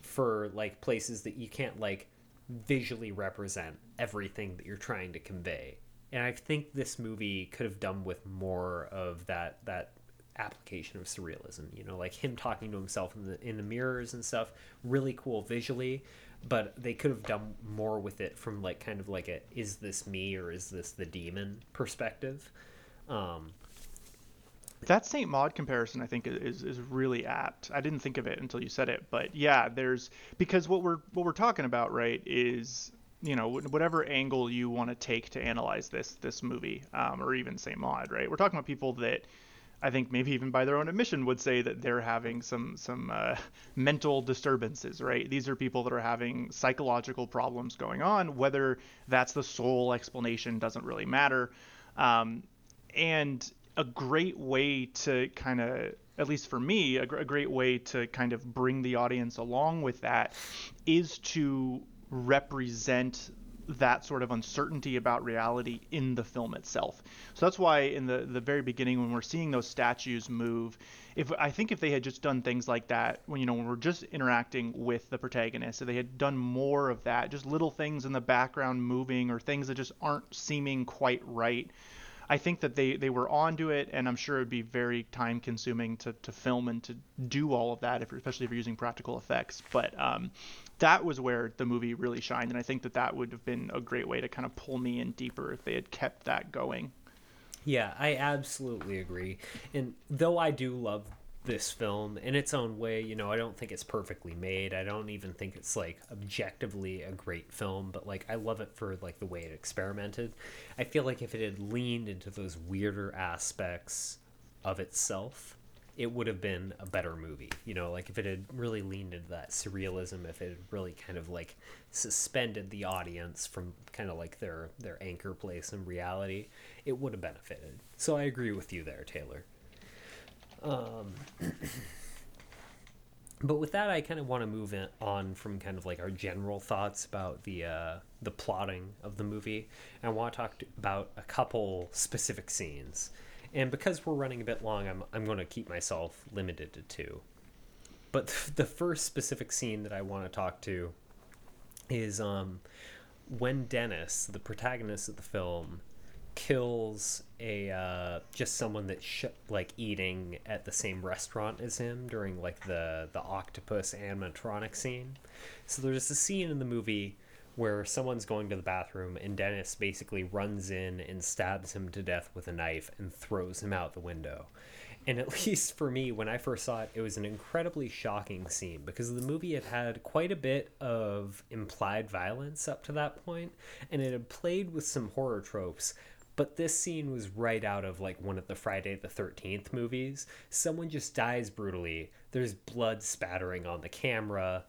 for like places that you can't like visually represent everything that you're trying to convey. And I think this movie could have done with more of that that application of surrealism. You know, like him talking to himself in the in the mirrors and stuff. Really cool visually, but they could have done more with it from like kind of like a is this me or is this the demon perspective. Um, that Saint Maud comparison, I think, is is really apt. I didn't think of it until you said it, but yeah, there's because what we're what we're talking about, right, is you know whatever angle you want to take to analyze this this movie, um, or even Saint Maud, right? We're talking about people that I think maybe even by their own admission would say that they're having some some uh, [laughs] mental disturbances, right? These are people that are having psychological problems going on. Whether that's the sole explanation doesn't really matter. Um, and a great way to kind of at least for me, a, gr- a great way to kind of bring the audience along with that is to represent that sort of uncertainty about reality in the film itself. So that's why in the the very beginning when we're seeing those statues move, if I think if they had just done things like that when you know when we're just interacting with the protagonist, if they had done more of that, just little things in the background moving or things that just aren't seeming quite right. I think that they, they were onto it, and I'm sure it would be very time consuming to, to film and to do all of that, if, especially if you're using practical effects. But um, that was where the movie really shined, and I think that that would have been a great way to kind of pull me in deeper if they had kept that going. Yeah, I absolutely agree. And though I do love this film in its own way, you know, I don't think it's perfectly made. I don't even think it's like objectively a great film, but like I love it for like the way it experimented. I feel like if it had leaned into those weirder aspects of itself, it would have been a better movie. You know, like if it had really leaned into that surrealism, if it had really kind of like suspended the audience from kind of like their their anchor place in reality, it would have benefited. So I agree with you there, Taylor. Um, [clears throat] but with that, I kind of want to move on from kind of like our general thoughts about the uh, the plotting of the movie. And I want to talk about a couple specific scenes. And because we're running a bit long, I'm I'm going to keep myself limited to two. But the first specific scene that I want to talk to is um, when Dennis, the protagonist of the film, kills a uh, just someone that's sh- like eating at the same restaurant as him during like the the octopus animatronic scene. So there's a scene in the movie where someone's going to the bathroom and Dennis basically runs in and stabs him to death with a knife and throws him out the window. And at [laughs] least for me, when I first saw it, it was an incredibly shocking scene because the movie had had quite a bit of implied violence up to that point, and it had played with some horror tropes, but this scene was right out of like one of the Friday the 13th movies. Someone just dies brutally. There's blood spattering on the camera.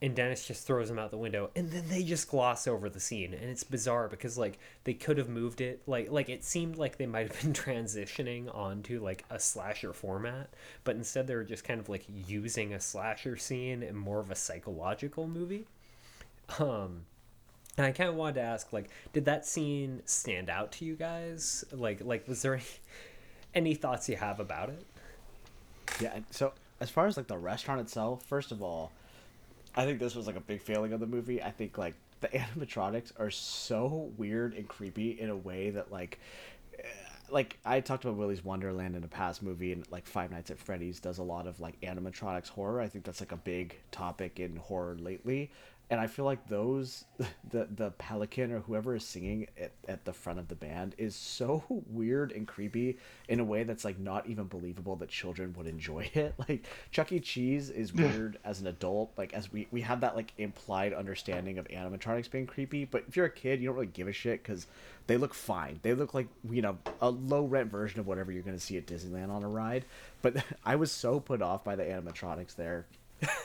And Dennis just throws him out the window, and then they just gloss over the scene, and it's bizarre because like they could have moved it, like like it seemed like they might have been [laughs] transitioning onto like a slasher format, but instead they were just kind of like using a slasher scene in more of a psychological movie. Um, and I kind of wanted to ask, like, did that scene stand out to you guys? Like, like was there any, any thoughts you have about it? Yeah. So as far as like the restaurant itself, first of all, I think this was like a big failing of the movie. I think like the [laughs] animatronics are so weird and creepy in a way that like eh, like I talked about Willy's Wonderland in a past movie, and like Five Nights at Freddy's does a lot of like animatronics horror. I think that's like a big topic in horror lately and I feel like those [laughs] the the pelican or whoever is singing at, at the front of the band is so [laughs] weird and creepy in a way that's like not even believable that children would enjoy [laughs] it. Like Chuck E. Cheese is weird as an adult, like as we we have that like implied understanding of animatronics being creepy, but if you're a kid, you don't really give a shit because they look fine. They look like you know a low rent version of whatever you're gonna see at Disneyland on a ride. But I was so put off by the animatronics there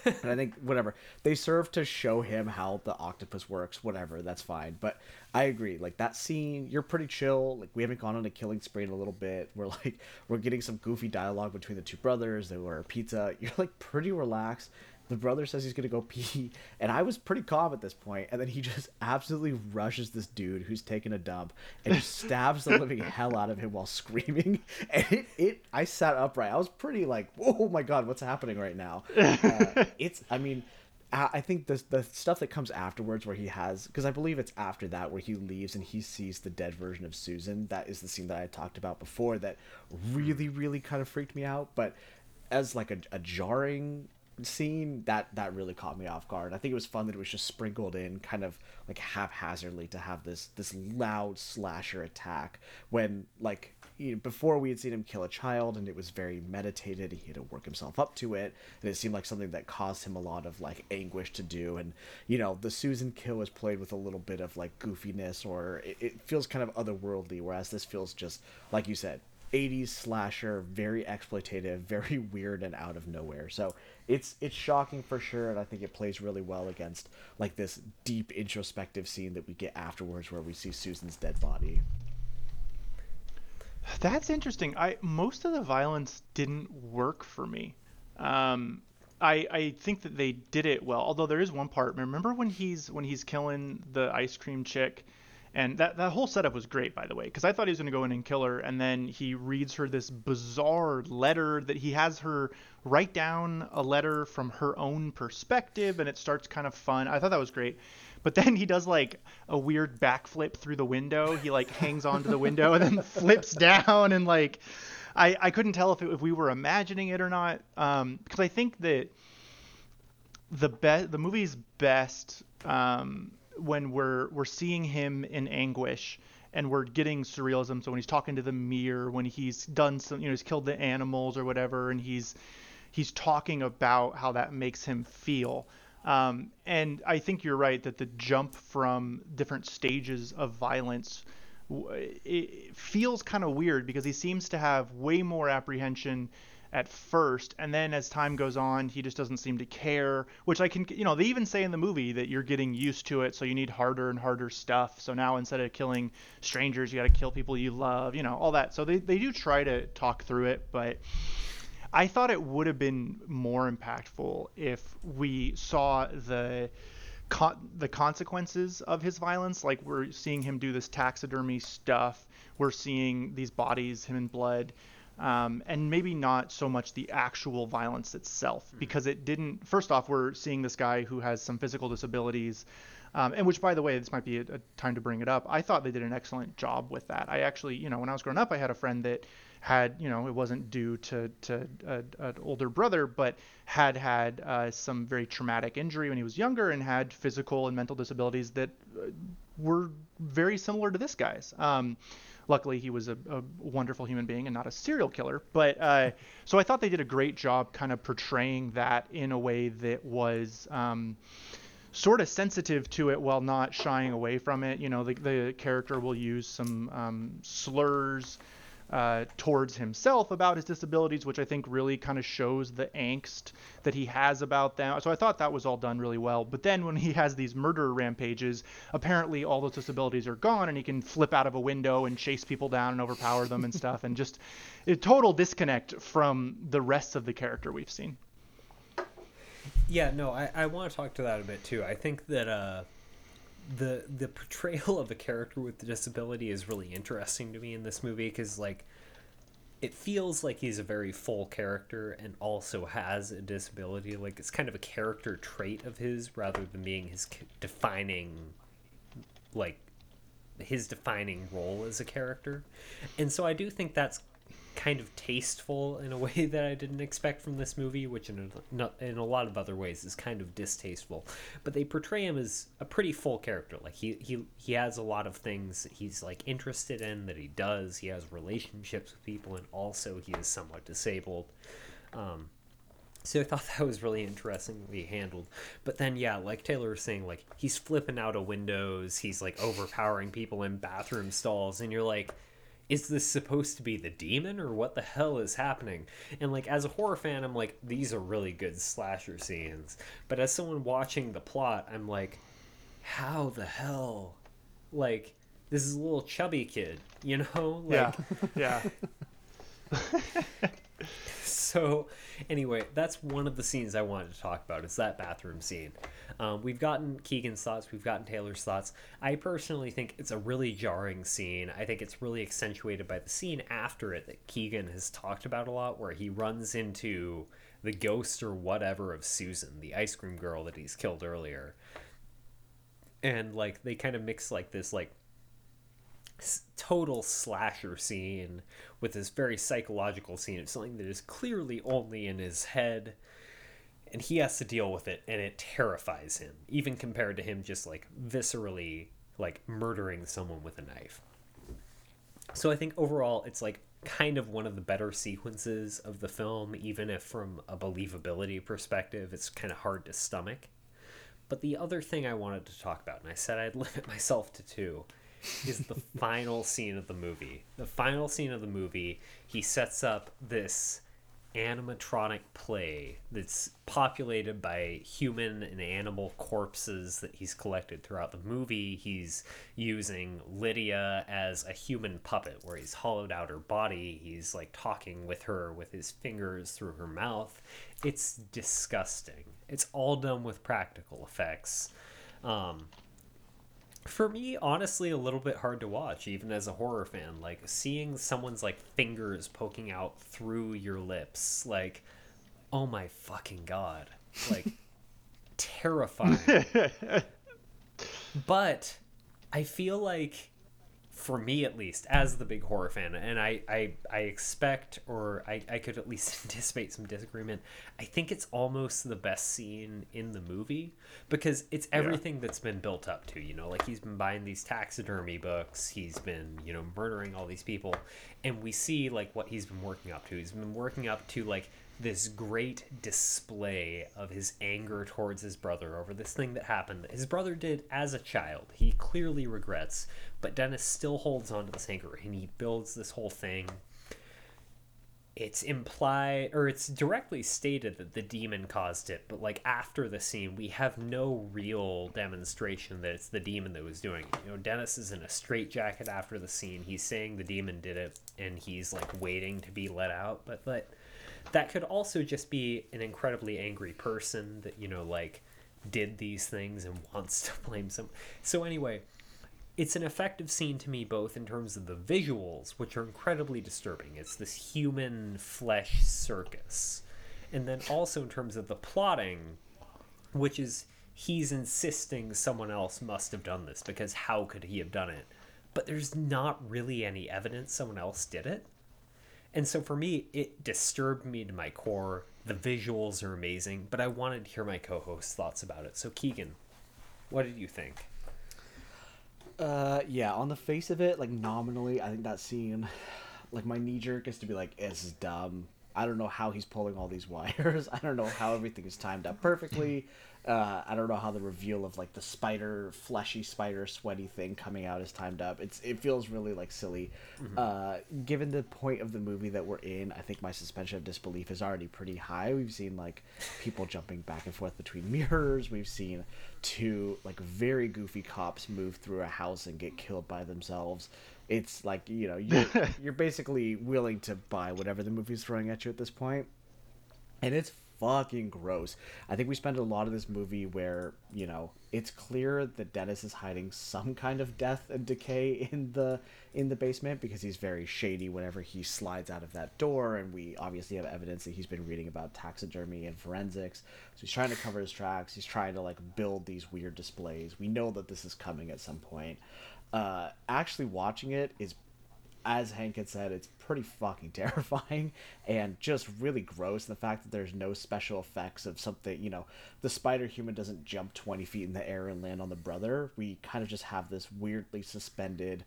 and I think whatever they serve to show him how the octopus works, whatever that's fine. But I agree, like that scene, you're pretty chill. Like we haven't gone on a killing spree in a little bit. We're like we're getting some goofy dialogue between the two brothers. They order pizza. You're like pretty relaxed, the brother says he's gonna go [laughs] pee, and I was pretty calm at this point, and then he just [laughs] absolutely rushes this dude who's taking a dump and just [laughs] stabs the living hell out of him while screaming. And it, it I sat upright. I was pretty like, oh my god, what's happening right now? Uh, it's, I mean. I think the the stuff that comes afterwards, where he has, because I believe it's after that where he leaves and he sees the dead version of Susan. That is the scene that I talked about before. That really, really kind of freaked me out. But as like a, a jarring scene that that really caught me off guard. I think it was fun that it was just sprinkled in kind of like haphazardly to have this this loud slasher attack when like you know, before we had seen him kill a child and it was very meditated he had to work himself up to it and it seemed like something that caused him a lot of like anguish to do and you know the susan kill was played with a little bit of like goofiness or it, it feels kind of otherworldly whereas this feels just like you said 80s slasher, very exploitative, [laughs] very weird and out of nowhere. So it's it's shocking for sure, and I think it plays really well against like this deep introspective scene that we get afterwards, where we see Susan's dead body. That's interesting. I most of the violence didn't work for me. Um, I I think that they did it well. Although there is one part. Remember when he's when he's killing the ice cream chick, and that that whole setup was great, by the way, because I thought he was going to go in and kill her, and then he reads her this bizarre letter that he has her write down a letter from her own perspective, and it starts kind of fun. I thought that was great. But then he does like a weird backflip through the window. He like hangs onto the window and then [laughs] flips down and like I, I couldn't tell if, it, if we were imagining it or not um, because I think that the best the movie's best um, when we're we're seeing him in anguish and we're getting surrealism. So when he's talking to the mirror, when he's done some, you know, he's killed the animals or whatever, and he's he's talking about how that makes him feel. Um, and I think you're right that the jump from different stages of violence it feels kind of weird because he seems to have way more apprehension at first and then as time goes on he just doesn't seem to care which i can you know they even say in the movie that you're getting used to it so you need harder and harder stuff so now instead of killing strangers you got to kill people you love you know all that so they, they do try to talk through it but I thought it would have been more impactful if we saw the con- the consequences of his violence. Like we're seeing him do this taxidermy stuff. We're seeing these bodies, him in blood. Um, and maybe not so much the actual violence itself, hmm. because it didn't. First off, we're seeing this guy who has some physical disabilities, um, and which, by the way, this might be a, a, time to bring it up. I thought they did an excellent job with that. I actually, you know, when I was growing up, I had a friend that had you know it wasn't due to to an older brother, but had had uh, some very traumatic injury when he was younger and had physical and mental disabilities that uh, were very similar to this guy's. Um, luckily, he was a, a, wonderful human being and not a serial killer. But uh, so I thought they did a great job kind of portraying that in a way that was. Um, sort of sensitive to it while not shying away from it. You know, the, the character will use some um, slurs uh, towards himself about his disabilities, which I think really kind of shows the angst that he has about them. So I thought that was all done really well. But then when he has these murder rampages, apparently all those disabilities are gone, and he can flip out of a window and chase people down and overpower them and [laughs] stuff, and just a total disconnect from the rest of the character we've seen. Yeah, no, I, I want to talk to that a bit too. I think that uh, the the portrayal [laughs] of a character with a disability is really interesting to me in this movie because like it feels like he's a very full character and also has a disability. Like it's kind of a character trait of his rather than being his defining like his defining role as a character. And so i do think that's kind of tasteful in a [laughs] way that I didn't expect from this movie, which in a, in a lot of other ways is kind of distasteful. But they portray him as a pretty full character. Like he he he has a lot of things he's like interested in that he does. He has relationships with people, and also he is somewhat disabled. Um, so I thought [laughs] that was really interestingly handled. But then, yeah, like Taylor was saying, like he's flipping out of windows, he's like overpowering people in bathroom stalls, and you're like is this supposed to be the demon or what the hell is happening? And like as a horror fan, I'm like, these are really good slasher scenes. But as someone watching the plot, I'm like, how the hell? Like, this is a little chubby kid, you know? [laughs] Like, yeah. Yeah. [laughs] [laughs] so anyway, that's one of the scenes I wanted to talk about. It's that bathroom scene. Um, we've gotten Keegan's thoughts, we've gotten Taylor's thoughts. I personally think it's a really jarring scene. I think it's really accentuated by the scene after it that Keegan has talked about a lot, where he runs into the ghost or whatever of Susan, the ice cream girl that he's killed earlier. And like they kind of mix like this like total slasher scene with this very psychological scene. Of something that is clearly only in his head and he has to deal with it and it terrifies him even compared to him just like viscerally like murdering someone with a knife. So i think overall it's like kind of one of the better sequences of the film even if from a believability perspective it's kind of hard to stomach. But the other thing i wanted to talk about and i said i'd [laughs] limit myself to two is the final scene of the movie the final scene of the movie he sets up this animatronic play that's populated by human and animal corpses that he's collected throughout the movie. He's using Lydia as a human puppet where he's hollowed out her body. He's like talking with her with his fingers through her mouth. It's disgusting. It's all done with practical effects. Um, for me honestly a little bit hard to watch even as a horror fan like seeing someone's like fingers poking out through your lips like oh my fucking god. Like [laughs] terrifying. But i feel like for me at least as the big horror fan and i i, I expect or I, I could at least [laughs] anticipate some disagreement i think it's almost the best scene in the movie because it's everything yeah. that's been built up to you know like he's been buying these taxidermy books he's been you know murdering all these people and we see like what he's been working up to he's been working up to like this great display of his anger towards his brother over this thing that happened that his brother did as a child. He clearly regrets, but Dennis still holds on to this anger and he builds this whole thing. It's implied or it's directly stated that the demon caused it, but like after the scene, we have no real demonstration that it's the demon that was doing it. You know, Dennis is in a straitjacket after the scene. He's saying the demon did it and he's like waiting to be let out, but but that could also just be an incredibly angry person that you know like did these things and [laughs] wants to blame some so anyway it's an effective scene to me both in terms of the visuals which are incredibly disturbing it's this human flesh circus and then also in terms of the plotting which is he's insisting someone else must have done this because how could he have done it but there's not really any evidence someone else did it and so for me, it disturbed me to my core. The visuals are amazing, but I wanted to hear my co host's thoughts about it. So, Keegan, what did you think? Uh, yeah, on the face of it, like nominally, I think that scene, like my knee jerk is to be like, it's dumb. I don't know how he's pulling all these [laughs] wires. I don't know how everything is timed up perfectly. Uh, I don't know how the reveal of like the spider, fleshy spider, sweaty thing coming out is timed up. It's it feels really like silly. Mm-hmm. Uh, given the point of the movie that we're in, I think my suspension of disbelief is already pretty high. We've seen like people jumping back and forth between mirrors. We've seen two like very goofy cops move through a house and get killed by themselves. It's like you know you're, [laughs] you're basically willing to buy whatever the movie's throwing at you at this point, and it's fucking gross. I think we spend a lot of this movie where, you know, it's clear that Dennis is hiding some kind of death and decay in the in the basement because he's very shady whenever he slides out of that door and we obviously have evidence that he's been reading about taxidermy and forensics. So he's trying to cover his tracks. He's trying to like build these weird displays. We know that this is coming at some point. Uh, actually watching it is as Hank had said, it's pretty fucking [laughs] terrifying and just really gross. The fact that there's no special effects of something, you know, the spider human doesn't jump 20 feet in the air and land on the brother. We kind of just have this weirdly suspended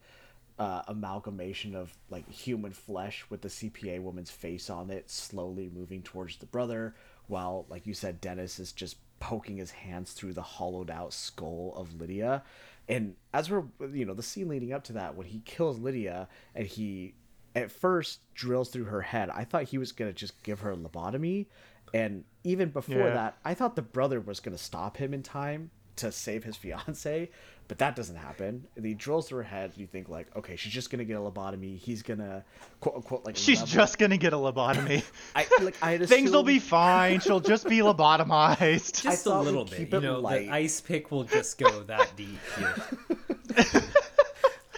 uh, amalgamation of like human flesh with the CPA woman's face on it, slowly moving towards the brother, while, like you said, Dennis is just poking his hands through the hollowed out skull of Lydia and as we're, you know, the scene leading up to that, when he kills Lydia and he at first drills through her head, I thought he was going to just give her a lobotomy. And even before yeah. that, I thought the brother was going to stop him in time to save his fiance, but that doesn't happen. And he drills through her head, and you think like, okay, she's just gonna get a lobotomy. He's gonna quote unquote like. She's level. just gonna get a lobotomy. I like I [laughs] things will be fine. She'll just be lobotomized. Just a little bit. You know, light. the ice pick will just go that deep here. [laughs]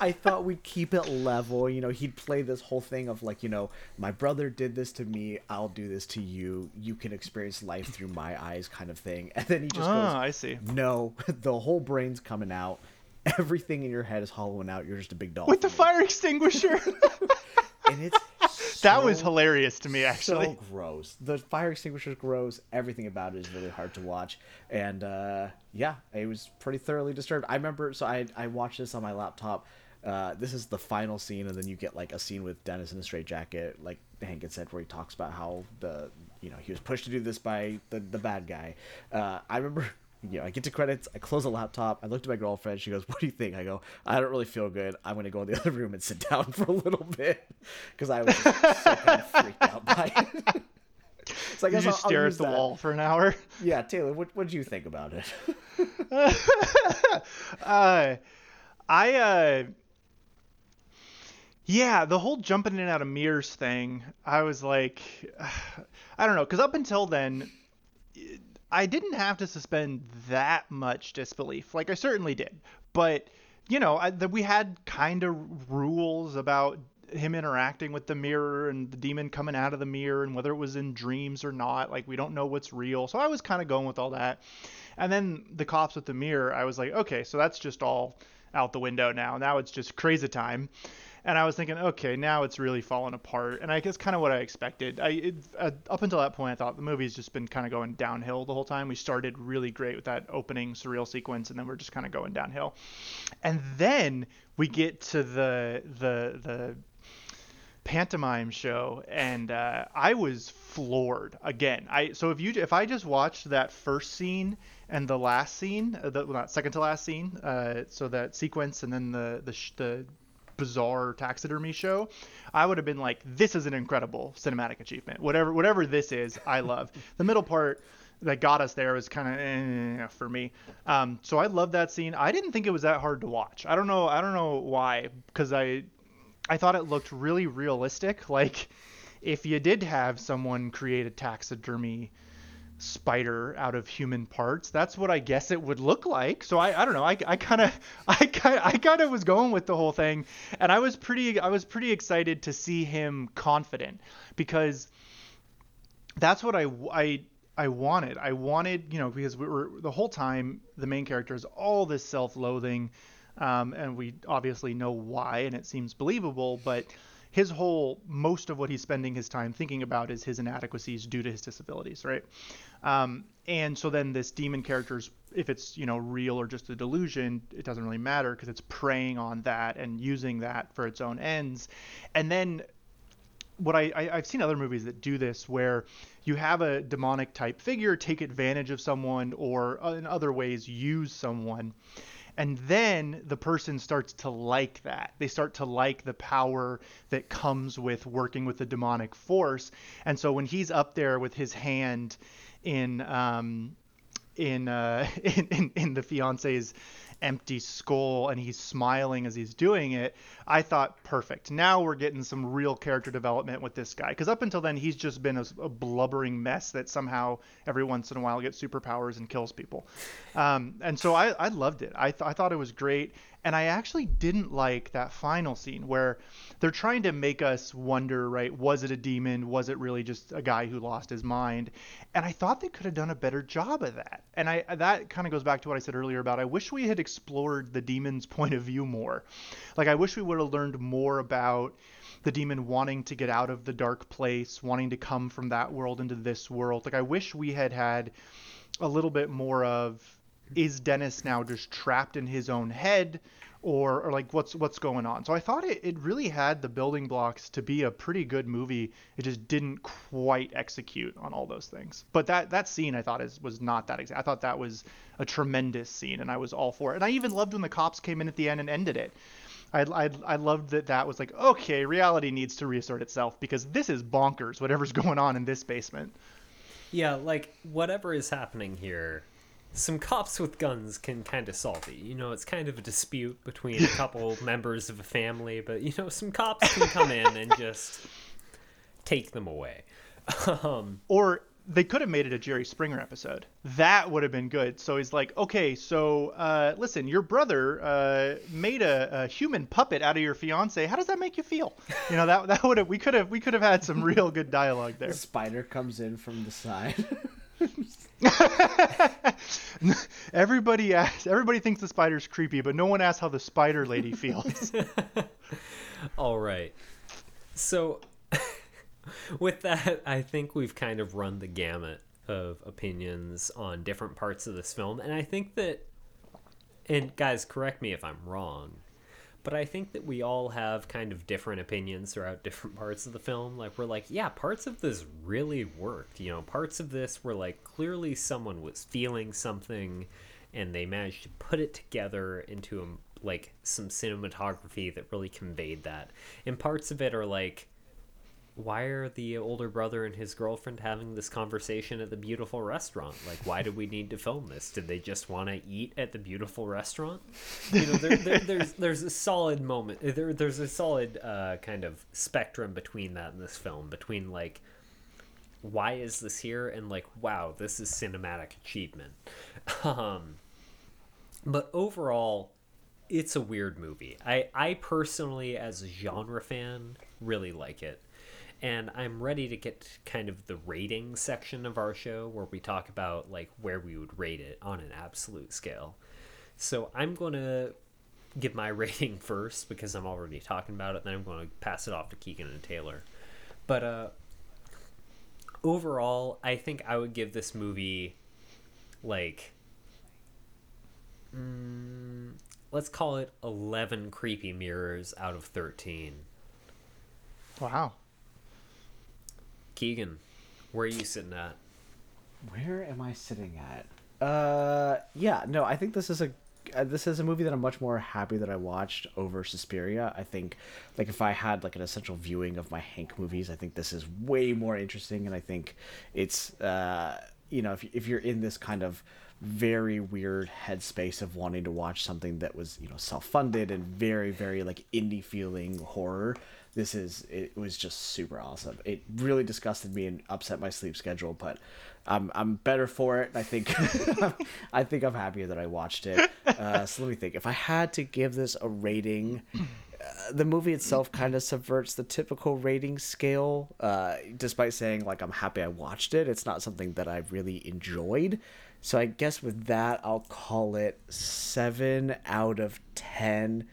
I thought we'd keep it level. You know, he'd play this whole thing of like, you know, my brother did this to me. I'll do this to you. You can experience life through my eyes, kind of thing. And then he just goes, oh, goes, I see. No, [laughs] the whole brain's coming out. Everything in your head is hollowing out. You're just a big dog. With the fire extinguisher. [laughs] and it's so, [laughs] that was hilarious to me actually so gross the fire extinguisher is gross everything about it is really hard to watch and uh, yeah it was pretty thoroughly disturbed i remember so i i watched this on my laptop uh, this is the final scene, and then you get like a scene with Dennis in a straitjacket, like Hank had said, where he talks about how the you know he was pushed to do this by the the bad guy. Uh, I remember. [laughs] You know, I get to credits. I close the laptop. I look to my girlfriend. She goes, "What do you think?" I go, "I don't really feel good. I'm going to go in the [laughs] other room and sit down for a little bit," [laughs] because I was so kind of freaked out by it. So I you just I'll, I'll stare at the that. wall for an hour. Yeah, Taylor, what what did you think about it? uh, I uh, yeah, the whole jumping in and out of mirrors thing. I was like, [sighs] I don't know, because up until then, I didn't have to suspend that much disbelief. Like I certainly did, but you know, I, that we had kind of rules about him interacting with the mirror and the demon coming out of the mirror and whether it was in dreams or not. Like we don't know what's real. So I was kind of going with all that. And then the cops with the mirror, I was like, okay, so that's just all out the window now. Now it's just crazy time. And I was thinking, okay, now it's really falling apart. And I guess kind of what I expected. I it, uh, up until that point, I thought the movie's just been kind of going downhill the whole time. We started really great with that opening surreal sequence, and then we're just kind of going downhill. And then we get to the the the pantomime show and uh, i was floored again i so if you if i just watched that first scene and the last scene uh, the well, not second to last scene uh, so that sequence and then the the, sh- the bizarre taxidermy show i would have been like this is an incredible cinematic achievement whatever whatever this is i [laughs] love the middle part that got us there was kind of eh, for me. Um, so I love that scene. I didn't think it was that hard to watch. I don't know. I don't know why, because I I thought it looked really realistic. Like if you did have someone create a taxidermy spider out of human parts, that's what I guess it would look like. So I, I don't know. I, I kind of [laughs] I kind I kind of was going with the whole thing, and I was pretty I was pretty excited to see him confident because that's what I I I wanted. I wanted, you know, because we were the whole time the main character is all this self-loathing, um, and we obviously know why, and it seems believable. But his whole, most of what he's spending his time thinking about is his inadequacies due to his disabilities, right? Um, and so then this demon character's, if it's you know real or just a delusion, it doesn't really matter because it's preying on that and using that for its own ends. And then what I, I have seen other movies that do this where you have a demonic type figure take advantage of someone or uh, in other ways use someone and then the person starts to like that. They start to like the power that comes with working with the demonic force. And so when he's up there with his hand in um in uh [laughs] in in, in the fiance's empty skull and he's smiling as he's doing it, I thought perfect. Now we're getting some real character development with this guy because up until then he's just been a, a, blubbering mess that somehow every once in a while gets superpowers and kills people. Um, and so I, I loved it. I, th- I thought it was great. And I actually didn't like that final scene where they're trying to make us wonder, right? Was it a demon? Was it really just a guy who lost his mind? And I thought they could have done a better job of that. And I that kind of goes back to what I said earlier about I wish we had explored the demon's [laughs] point of view more. Like I wish we would have learned more about the demon wanting to get out of the dark place, wanting to come from that world into this world. Like I wish we had had a little bit more of is Dennis now just trapped in his own head or, or like what's what's going on? So I thought it, it really had the building blocks to be a pretty good movie. It just didn't quite execute on all those things. But that that scene I thought is was not that exact. I thought that was a tremendous scene and I was all for it. And I even loved when the cops came in at the end and ended it. I, I, I loved that that was like okay reality needs to reassert itself because this is bonkers whatever's [laughs] going on in this basement yeah like whatever is happening here some cops with guns can kind of solve it. You know, it's kind of a dispute between a [laughs] couple members of a family, but you know, some cops can come in and just take them away. [laughs] Um, or they could have made it a Jerry Springer episode. That would have been good. So he's like, okay, so uh, listen, your brother uh, made a, a, human puppet out of your fiance. How does that make you feel? You know, that that would have we could have we could have had some real good dialogue there. The spider comes in from the side. [laughs] [laughs] everybody asks, everybody thinks the spider's creepy, but no one asks how the spider lady [laughs] feels. [laughs] All right. So with that, I think we've kind of run the gamut of opinions on different parts of this film, and I think that and guys, correct me if I'm wrong, but I think that we all have kind of different opinions throughout [laughs] different parts of the film. Like we're like, yeah, parts of this really worked. You know, parts of this were like clearly someone was feeling something, and they managed to put it together into a, like some cinematography that really conveyed that. And parts of it are like, why are the older brother and his girlfriend having this conversation at the beautiful restaurant? Like, why do we need to film this? Did they just want to eat at the beautiful restaurant? You know, there, there, there's there's a solid moment. There, there's a solid uh, kind of spectrum between that in this film, between like, why is this here, and like, wow, this is cinematic achievement. Um, but overall, it's a weird movie. I I personally, as a genre fan, really like it and I'm ready to get kind of the rating section of our show where we talk about like where we would rate it on an absolute scale. So I'm going to give my [laughs] rating first because I'm already talking about it. Then I'm going to pass it off to Keegan and Taylor. But uh, overall, I think I would give this movie like mm, let's call it 11 creepy mirrors out of 13. Wow. Keegan, where are you sitting at? Where am I sitting at? Uh, yeah, no, I think this is a uh, this is a movie that I'm much more happy that I watched over Suspiria. I think, like, if I had like an essential viewing of my Hank movies, I think this is way more interesting, and I think it's uh, you know, if if you're in this kind of very weird headspace of wanting to watch something that was you know self-funded and very very like indie feeling horror this is it was just super awesome. It really disgusted me and upset my sleep schedule, but I'm I'm better for it. I think [laughs] I think I'm happier that I watched it. Uh, so let me think. If I had to give this a rating, uh, the movie itself kind of subverts the typical rating scale. Uh, despite saying like I'm happy I watched it, it's not something that I really enjoyed. So I guess with that, I'll call it seven out of ten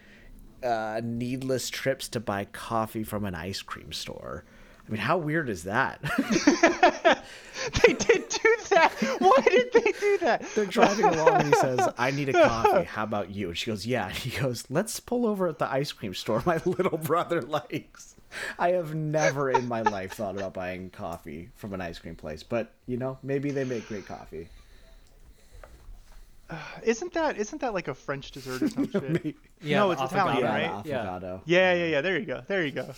uh, needless trips to buy coffee from an ice cream store. I mean, how weird is that? [laughs] they did do that. Why did they do that? They're driving along and he says, I need a coffee. [laughs] How about you? And she goes, Yeah. And he goes, Let's pull over at the ice cream store my [laughs] little brother likes. I have never in my life thought about buying coffee from an ice cream place, but you know, maybe they make great coffee. [sighs] isn't that isn't that like a French dessert or some [laughs] shit? Yeah, no, it's affogato. Italian, Yeah, right? the Yeah. Yeah, yeah, yeah. There you go. There you go.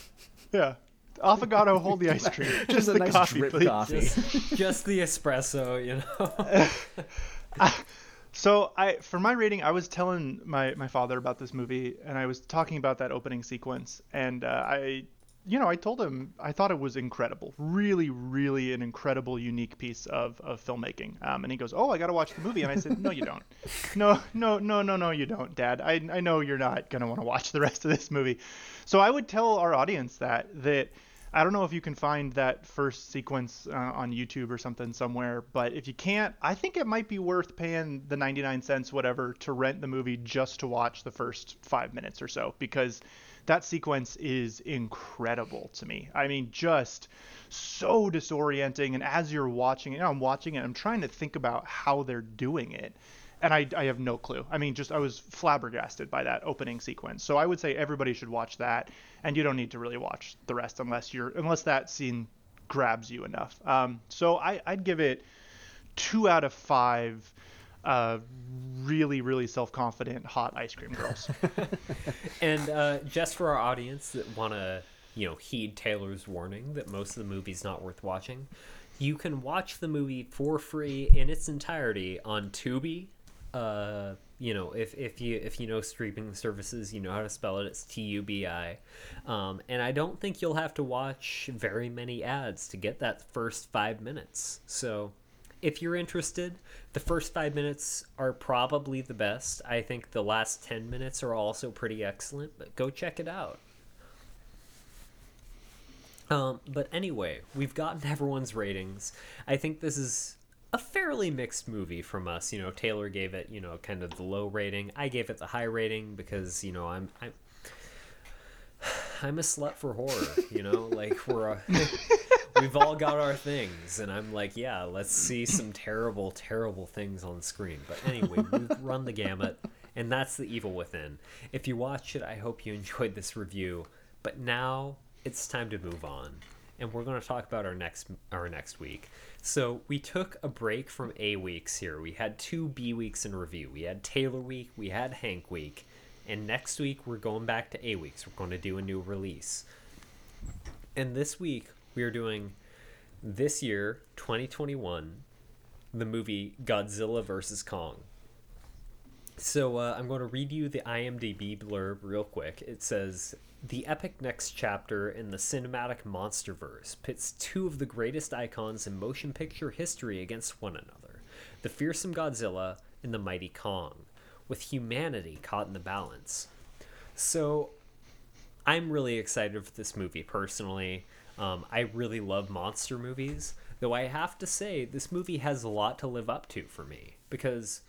Yeah. Affogato, hold the ice cream. Just, [laughs] Just a the nice coffee, drip please. coffee. Just, [laughs] just the espresso, you know. So I, for my rating, I was telling my my father about this movie, and I was talking about that opening sequence, and uh, I, you know, I told him I thought it was incredible, really, really an incredible, unique piece of of filmmaking. Um, and he goes, "Oh, I got to watch the movie," and I said, "No, you don't. [laughs] No, no, no, no, no, you don't, Dad. I I know you're not gonna want to watch the rest of this movie." So I would tell our audience that that. I don't know if you can find that first sequence uh, on YouTube or something somewhere, but if you can't, I think it might be worth paying the 99 cents, whatever, to rent the movie just to watch the first five minutes or so, because that sequence is incredible to me. I mean, just so disorienting. And as you're watching it, you know, I'm watching it, I'm trying to think about how they're doing it. And I, I have no clue. I mean, just I was flabbergasted by that opening sequence. So I would say everybody should watch that, and you don't need to really watch the rest unless you're unless that scene grabs you enough. Um, so I, I'd give it two out of five. Uh, really, really self-confident hot ice cream girls. [laughs] and uh, just for our audience that want to, you know, heed Taylor's warning that most of the movie's not worth watching, you can watch the movie for free in its entirety on Tubi. Uh, you know, if, if you if you know streaming services, you know how to spell it. It's T U B I, um, and I don't think you'll have to watch very many ads to get that first five minutes. So, if you're interested, the first five minutes are probably the best. I think the last 10 minutes are also pretty excellent, but go check it out. Um, but anyway, we've gotten [laughs] everyone's ratings. I think this is a fairly mixed movie from us. You know, Taylor gave it, you know, kind of the low rating. I gave it the high rating because, you know, I'm I'm [sighs] I'm a slut for horror, you know? Like we're a, [laughs] we've all got our things and I'm like, yeah, let's see some terrible terrible things on screen. But anyway, we've run the gamut and that's The Evil Within. If you watched it, I hope you [laughs] enjoyed this review. But now it's time to move on. And we're going to talk about our next our next week. So, we took a break from A weeks here. We had two B weeks in review. We had Taylor week, we had Hank week. And next week we're going back to A weeks. We're going to do a new release. And this week We are doing this year, 2021, the movie Godzilla vs. Kong. So uh, I'm going to read you the IMDb blurb real quick. It says the epic next chapter in the cinematic monsterverse pits two of the greatest icons in motion picture history against one another: the fearsome Godzilla and the mighty Kong, with humanity caught in the balance. So I'm really excited for this movie personally. Um, I really love monster movies, though I have to say this movie has a lot to live up to for me because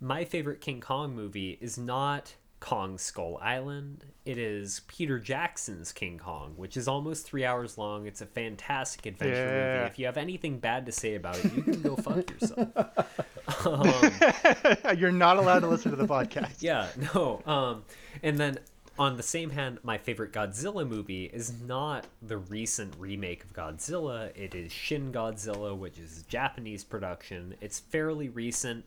my favorite King Kong movie is not Kong Skull Island. It is Peter Jackson's King Kong, which is almost three hours long. It's a fantastic adventure Yeah. movie. If you have anything bad to say about it, you can go fuck yourself. [laughs] Um, You're not allowed to listen to the podcast. [laughs] yeah, no. Um, and then on the same hand, my favorite Godzilla movie is not the recent remake of Godzilla. It is Shin Godzilla, which is Japanese production. It's fairly recent,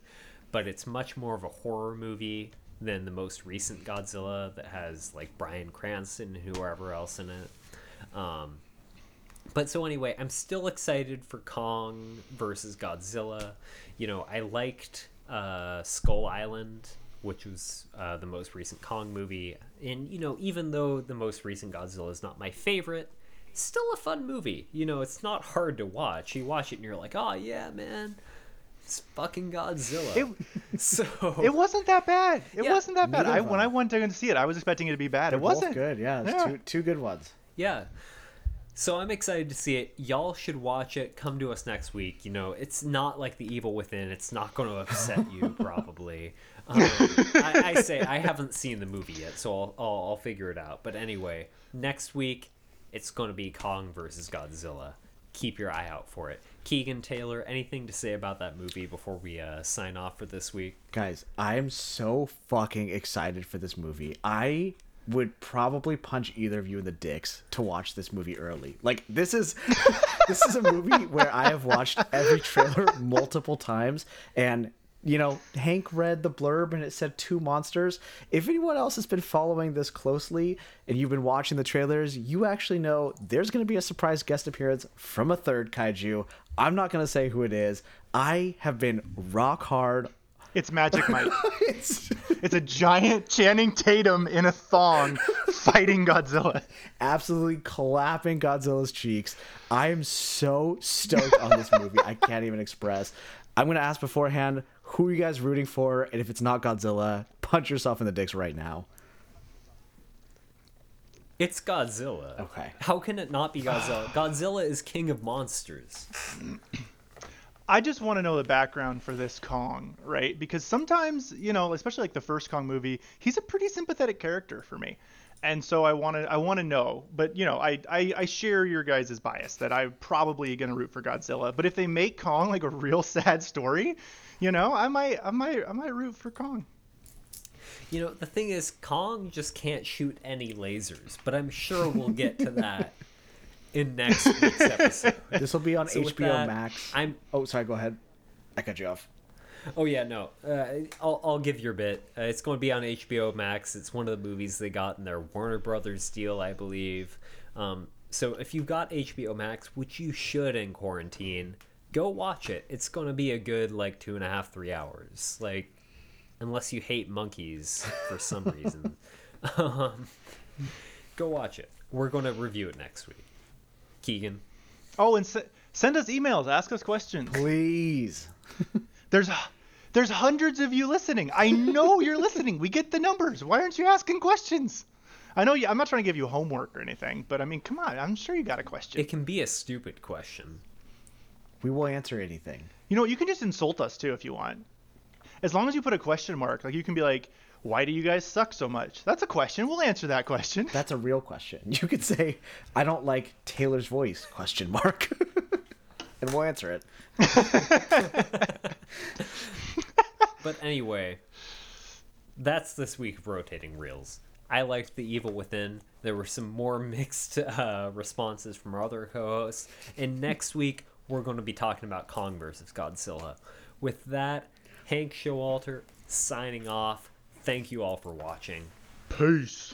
but it's much more of a horror movie than the most recent Godzilla that has like Bryan Cranston and whoever else in it. Um, but so anyway, I'm still excited for Kong versus Godzilla. You know, I liked uh, Skull Island, which was uh, the most recent Kong movie, and you know, even though the most recent Godzilla is not my favorite, still a fun movie. You know, it's not hard to watch. You watch it and you're like, oh yeah, man, it's fucking Godzilla. [laughs] so It wasn't that bad. It Yeah. wasn't that bad. I when. I went to see it, I was expecting it to be bad. They're it wasn't both good. Yeah, it's Yeah. Two, two good ones. Yeah. So I'm excited to see it. Y'all should watch it. Come to us next week. You know, it's not like The Evil Within. It's not going to upset you, [laughs] probably. Um, I, I say I haven't seen the movie yet, so I'll, I'll, I'll figure it out. But anyway, next week, it's going to be Kong versus Godzilla. Keep your eye out for it. Keegan Taylor, anything to say about that movie before we uh, sign off for this week? Guys, I am so fucking excited for this movie. I would probably punch either of you in the dicks to watch this movie early. Like this is [laughs] this is a movie where I have watched every trailer multiple times and you know, Hank read the blurb and it said two monsters. If anyone else has been following this closely and you've been watching the trailers, you actually know there's going to be a surprise guest appearance from a third kaiju. I'm not going to say who it is. I have been rock hard It's Magic [laughs] Mike. it's it's a giant Channing Tatum in a thong [laughs] fighting Godzilla. absolutely clapping Godzilla's cheeks. I am so stoked on this movie. I can't even express. I'm gonna ask beforehand who are you guys rooting for, and if it's not Godzilla, punch yourself in the dicks right now. It's Godzilla. Okay. How can it not be Godzilla? Godzilla is king of monsters. [clears throat] I just want to know the background for this Kong, right? Because sometimes, you know, especially like the first Kong movie, he's a pretty sympathetic character for me. And so I want to I want to know, but you know, I, I I share your guys' bias that I'm probably going to root for Godzilla, but if they make Kong like a real [laughs] sad story, you know, I might I might I might root for Kong. You know, the thing is, Kong just can't shoot any lasers, but I'm sure we'll get to that [laughs] in next week's episode. [laughs] This will be on So HBO that, Max. I'm. Oh, sorry. Go ahead. I cut you off. Oh yeah, no. Uh, I'll I'll give your bit. Uh, it's going to be on HBO Max. It's one of the movies they got in their Warner Brothers deal, I believe. Um, so if you've got HBO Max, which you should in quarantine, go watch it. It's going to be a good like two and a half, three hours. Like, unless you hate monkeys for some reason, [laughs] [laughs] um, go watch it. We're going to review it next week. Keegan. Oh, and se- send us emails, ask us questions. Please. [laughs] There's there's hundreds of you listening. I know you're listening. We get the numbers. Why aren't you asking questions? I know you, I'm not trying to give you homework or anything, but I mean, come on. I'm sure you got a question. It can be a stupid question. We will answer anything. You know, you can just insult us too if you want. As long as you put a question mark, like you can be like, "Why do you guys suck so much?" That's a question. We'll answer that question. [laughs] That's a real question. You could say, "I don't like Taylor's voice?" Question mark. [laughs] and we'll answer it. [laughs] But anyway, that's this week of rotating reels. I liked The Evil Within. There were some more mixed uh, responses from our other co-hosts, and next week we're going to be talking about Kong versus Godzilla. With that, Hank Showalter signing off. Thank you all for watching. Peace.